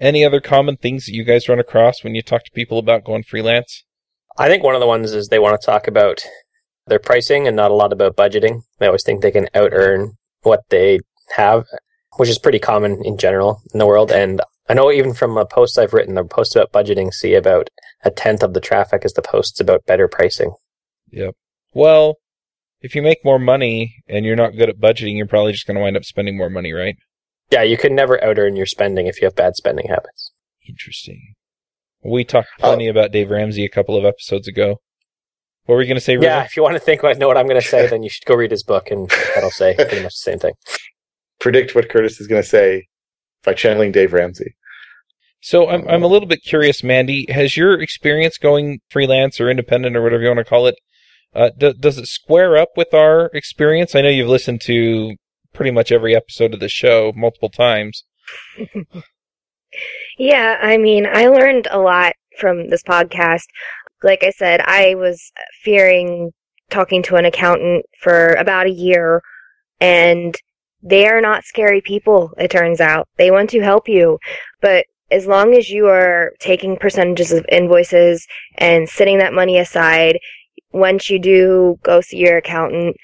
Speaker 2: Any other common things that you guys run across when you talk to people about going freelance?
Speaker 1: I think one of the ones is they want to talk about their pricing and not a lot about budgeting. They always think they can out earn what they have, which is pretty common in general in the world. And I know even from a post I've written, the post about budgeting see about a tenth of the traffic is the posts about better pricing.
Speaker 2: Yep. Well, if you make more money and you're not good at budgeting, you're probably just going to wind up spending more money, right?
Speaker 1: Yeah, you can never out earn your spending if you have bad spending habits.
Speaker 2: Interesting. We talked plenty oh. about Dave Ramsey a couple of episodes ago. What were you going to say, Reuven?
Speaker 1: Yeah, if you want to think, about know what I'm going to say, *laughs* then you should go read his book, and that'll say *laughs* pretty much the same thing.
Speaker 3: Predict what Curtis is going to say by channeling Dave Ramsey.
Speaker 2: So I'm I'm a little bit curious, Mandy. Has your experience going freelance or independent or whatever you want to call it, uh, d- does it square up with our experience? I know you've listened to pretty much every episode of the show multiple times. *laughs*
Speaker 4: Yeah, I mean, I learned a lot from this podcast. Like I said, I was fearing talking to an accountant for about a year, and they are not scary people, it turns out. They want to help you. But as long as you are taking percentages of invoices and setting that money aside, once you do go see your accountant,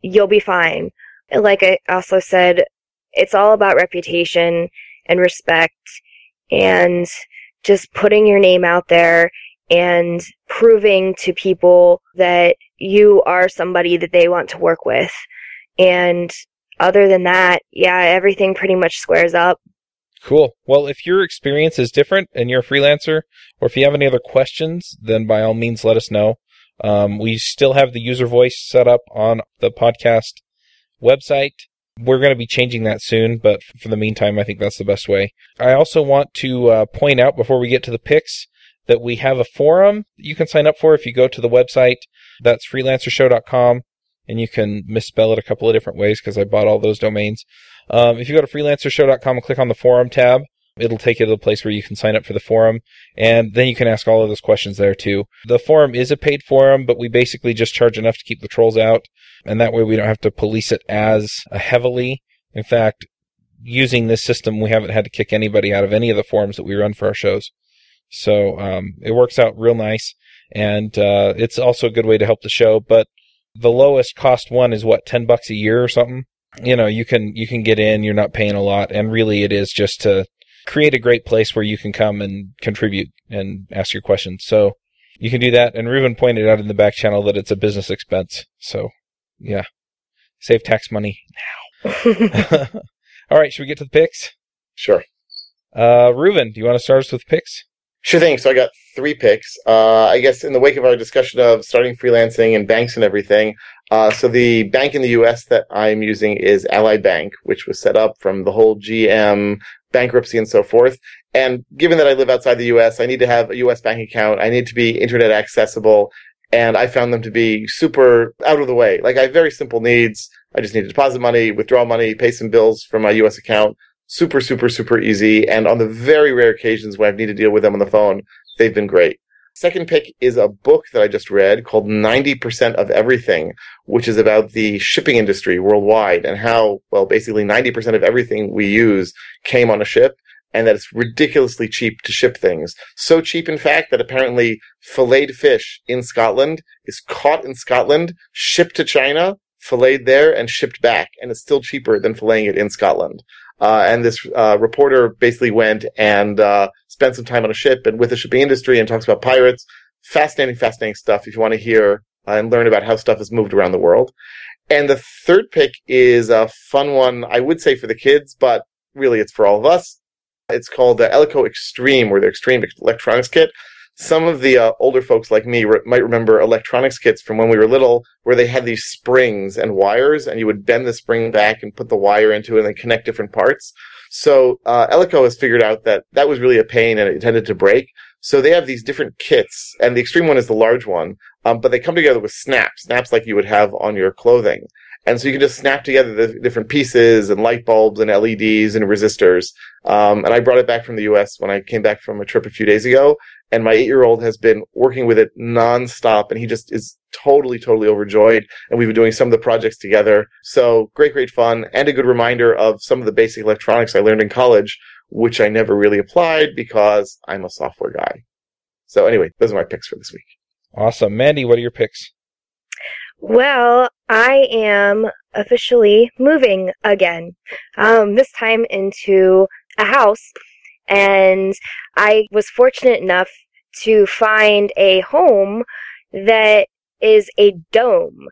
Speaker 4: you'll be fine. Like I also said, it's all about reputation and respect and just putting your name out there and proving to people that you are somebody that they want to work with. And other than that, yeah, everything pretty much squares up.
Speaker 2: Cool. Well, if your experience is different and you're a freelancer, or if you have any other questions, then by all means let us know. Um, we still have the user voice set up on the podcast website. We're going to be changing that soon, but for the meantime, I think that's the best way. I also want to uh, point out before we get to the picks that we have a forum you can sign up for if you go to the website. That's freelancershow.com, and you can misspell it a couple of different ways because I bought all those domains. Um, if you go to freelancershow.com and click on the forum tab, it'll take you to the place where you can sign up for the forum, and then you can ask all of those questions there too. The forum is a paid forum, but we basically just charge enough to keep the trolls out, and that way we don't have to police it as heavily. In fact, using this system, we haven't had to kick anybody out of any of the forums that we run for our shows. So um, it works out real nice, and uh, it's also a good way to help the show. But the lowest cost one is what ten bucks a year or something. You know, you can you can get in. You're not paying a lot, and really, it is just to create a great place where you can come and contribute and ask your questions. So you can do that. And Reuven pointed out in the back channel that it's a business expense. So yeah, save tax money now. *laughs* *laughs* All right, should we get to the picks?
Speaker 3: Sure.
Speaker 2: Uh, Reuven, do you want to start us with picks?
Speaker 3: Sure thing. So I got three picks. Uh, I guess in the wake of our discussion of starting freelancing and banks and everything, uh, so the bank in the U.S. that I'm using is Ally Bank, which was set up from the whole GM bankruptcy and so forth. And given that I live outside the U.S., I need to have a U.S. bank account. I need to be internet accessible. And I found them to be super out of the way. Like I have very simple needs. I just need to deposit money, withdraw money, pay some bills from my U.S. account super, super, super easy. And on the very rare occasions when I've needed to deal with them on the phone, they've been great. Second pick is a book that I just read called 90% of Everything, which is about the shipping industry worldwide and how, well, basically 90% of everything we use came on a ship and that it's ridiculously cheap to ship things. So cheap, in fact, that apparently filleted fish in Scotland is caught in Scotland, shipped to China, filleted there, and shipped back. And it's still cheaper than filleting it in Scotland. Uh, and this uh, reporter basically went and uh, spent some time on a ship and with the shipping industry and talks about pirates. Fascinating, fascinating stuff if you want to hear uh, and learn about how stuff is moved around the world. And the third pick is a fun one, I would say for the kids, but really it's for all of us. It's called the Elenco Extreme or the Extreme Electronics Kit some of the uh, older folks like me re- might remember electronics kits from when we were little where they had these springs and wires and you would bend the spring back and put the wire into it and then connect different parts. So uh, Elenco has figured out that that was really a pain and it tended to break. So they have these different kits and the extreme one is the large one, um, but they come together with snaps, snaps like you would have on your clothing. And so you can just snap together the different pieces and light bulbs and LEDs and resistors. Um, and I brought it back from the US when I came back from a trip a few days ago and my eight year old has been working with it nonstop and he just is totally, totally overjoyed. And we've been doing some of the projects together. So great, great fun and a good reminder of some of the basic electronics I learned in college, which I never really applied because I'm a software guy. So anyway, those are my picks for this week.
Speaker 2: Awesome. Mandy, what are your picks?
Speaker 4: Well, I am officially moving again. Um, this time into a house. And I was fortunate enough to find a home that is a dome.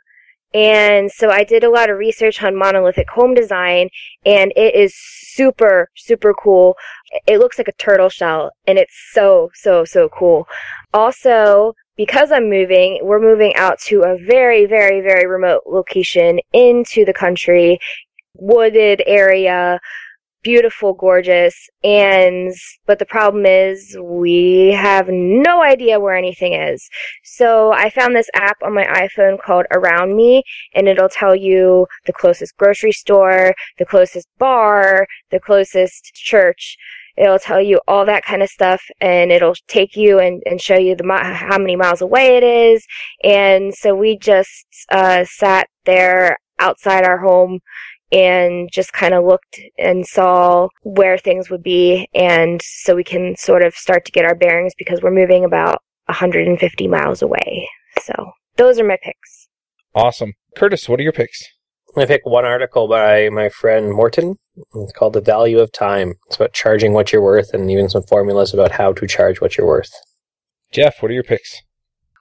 Speaker 4: And so I did a lot of research on monolithic home design and it is super, super cool. It looks like a turtle shell and it's so, so, so cool. Also, because I'm moving, we're moving out to a very, very, very remote location into the country, wooded area, beautiful, gorgeous, and but the problem is we have no idea where anything is. So I found this app on my iPhone called Around Me, and it'll tell you the closest grocery store, the closest bar, the closest church. It'll tell you all that kind of stuff, and it'll take you and, and show you the how many miles away it is. And so we just uh, sat there outside our home and just kind of looked and saw where things would be. And so we can sort of start to get our bearings because we're moving about 150 miles away. So those are my picks.
Speaker 2: Awesome. Curtis, what are your picks?
Speaker 1: I pick one article by my friend Morton. It's called The Value of Time. It's about charging what you're worth and even some formulas about how to charge what you're worth.
Speaker 2: Jeff, what are your picks?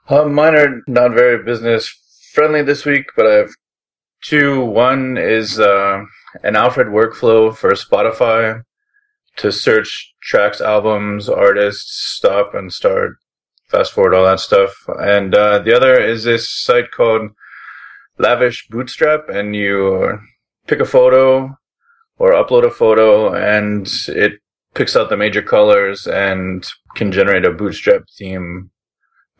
Speaker 5: Uh, mine are not very business friendly this week, but I have two. One is uh, an Alfred workflow for Spotify. to search tracks, albums, artists, stop and start, fast forward, all that stuff. And uh, the other is this site called Lavish Bootstrap, and you pick a photo or upload a photo, and it picks out the major colors and can generate a Bootstrap theme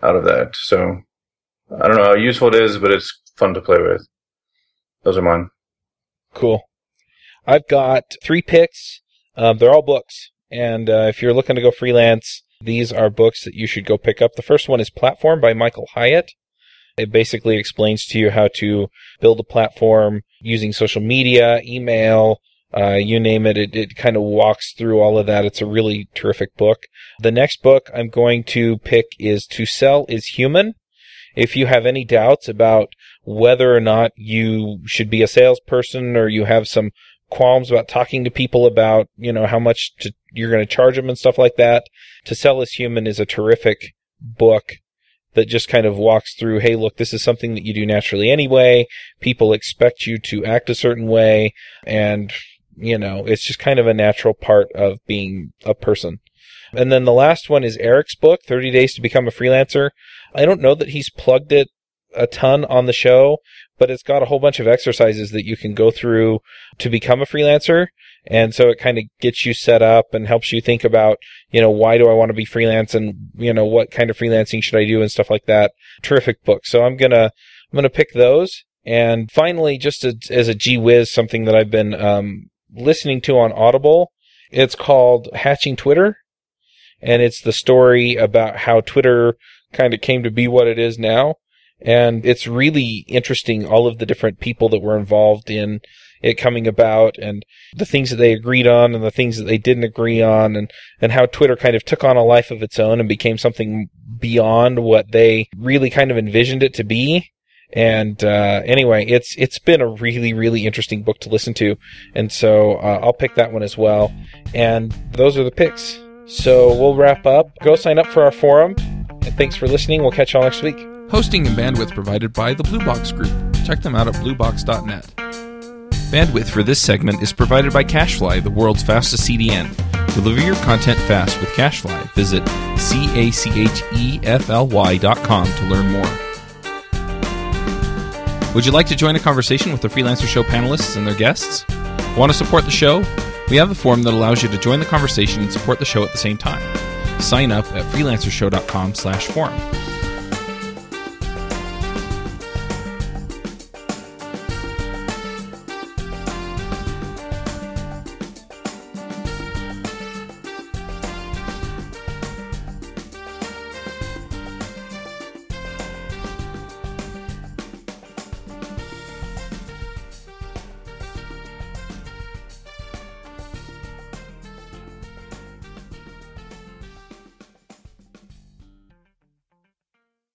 Speaker 5: out of that. So I don't know how useful it is, but it's fun to play with. Those are mine.
Speaker 2: Cool. I've got three picks. Um, they're all books. And uh, if you're looking to go freelance, these are books that you should go pick up. The first one is Platform by Michael Hyatt. It basically explains to you how to build a platform using social media, email, uh, you name it. It, it kind of walks through all of that. It's a really terrific book. The next book I'm going to pick is To Sell is Human. If you have any doubts about whether or not you should be a salesperson or you have some qualms about talking to people about, you know, how much to, you're going to charge them and stuff like that. To Sell is Human is a terrific book that just kind of walks through, hey, look, this is something that you do naturally anyway. People expect you to act a certain way. And, you know, it's just kind of a natural part of being a person. And then the last one is Eric's book, 30 Days to Become a Freelancer. I don't know that he's plugged it a ton on the show, but it's got a whole bunch of exercises that you can go through to become a freelancer. And so it kind of gets you set up and helps you think about, you know, why do I want to be freelance and, you know, what kind of freelancing should I do and stuff like that. Terrific book. So I'm going to, I'm going to pick those. And finally, just as, as a gee whiz, something that I've been, um, listening to on Audible. It's called Hatching Twitter. And it's the story about how Twitter kind of came to be what it is now. And it's really interesting, all of the different people that were involved in it coming about and the things that they agreed on and the things that they didn't agree on and, and how Twitter kind of took on a life of its own and became something beyond what they really kind of envisioned it to be. And uh, anyway, it's it's been a really really interesting book to listen to, and so uh, I'll pick that one as well. And those are the picks. So we'll wrap up. Go sign up for our forum. And thanks for listening. We'll catch y'all next week.
Speaker 6: Hosting and bandwidth provided by the Blue Box Group. Check them out at bluebox.net. Bandwidth for this segment is provided by CacheFly, the world's fastest CDN. Deliver your content fast with CacheFly. Visit c-a-c-h-e-f-l-y.com to learn more. Would you like to join a conversation with the Freelancer Show panelists and their guests? Want to support the show? We have a form that allows you to join the conversation and support the show at the same time. Sign up at freelancershow.com slash forum.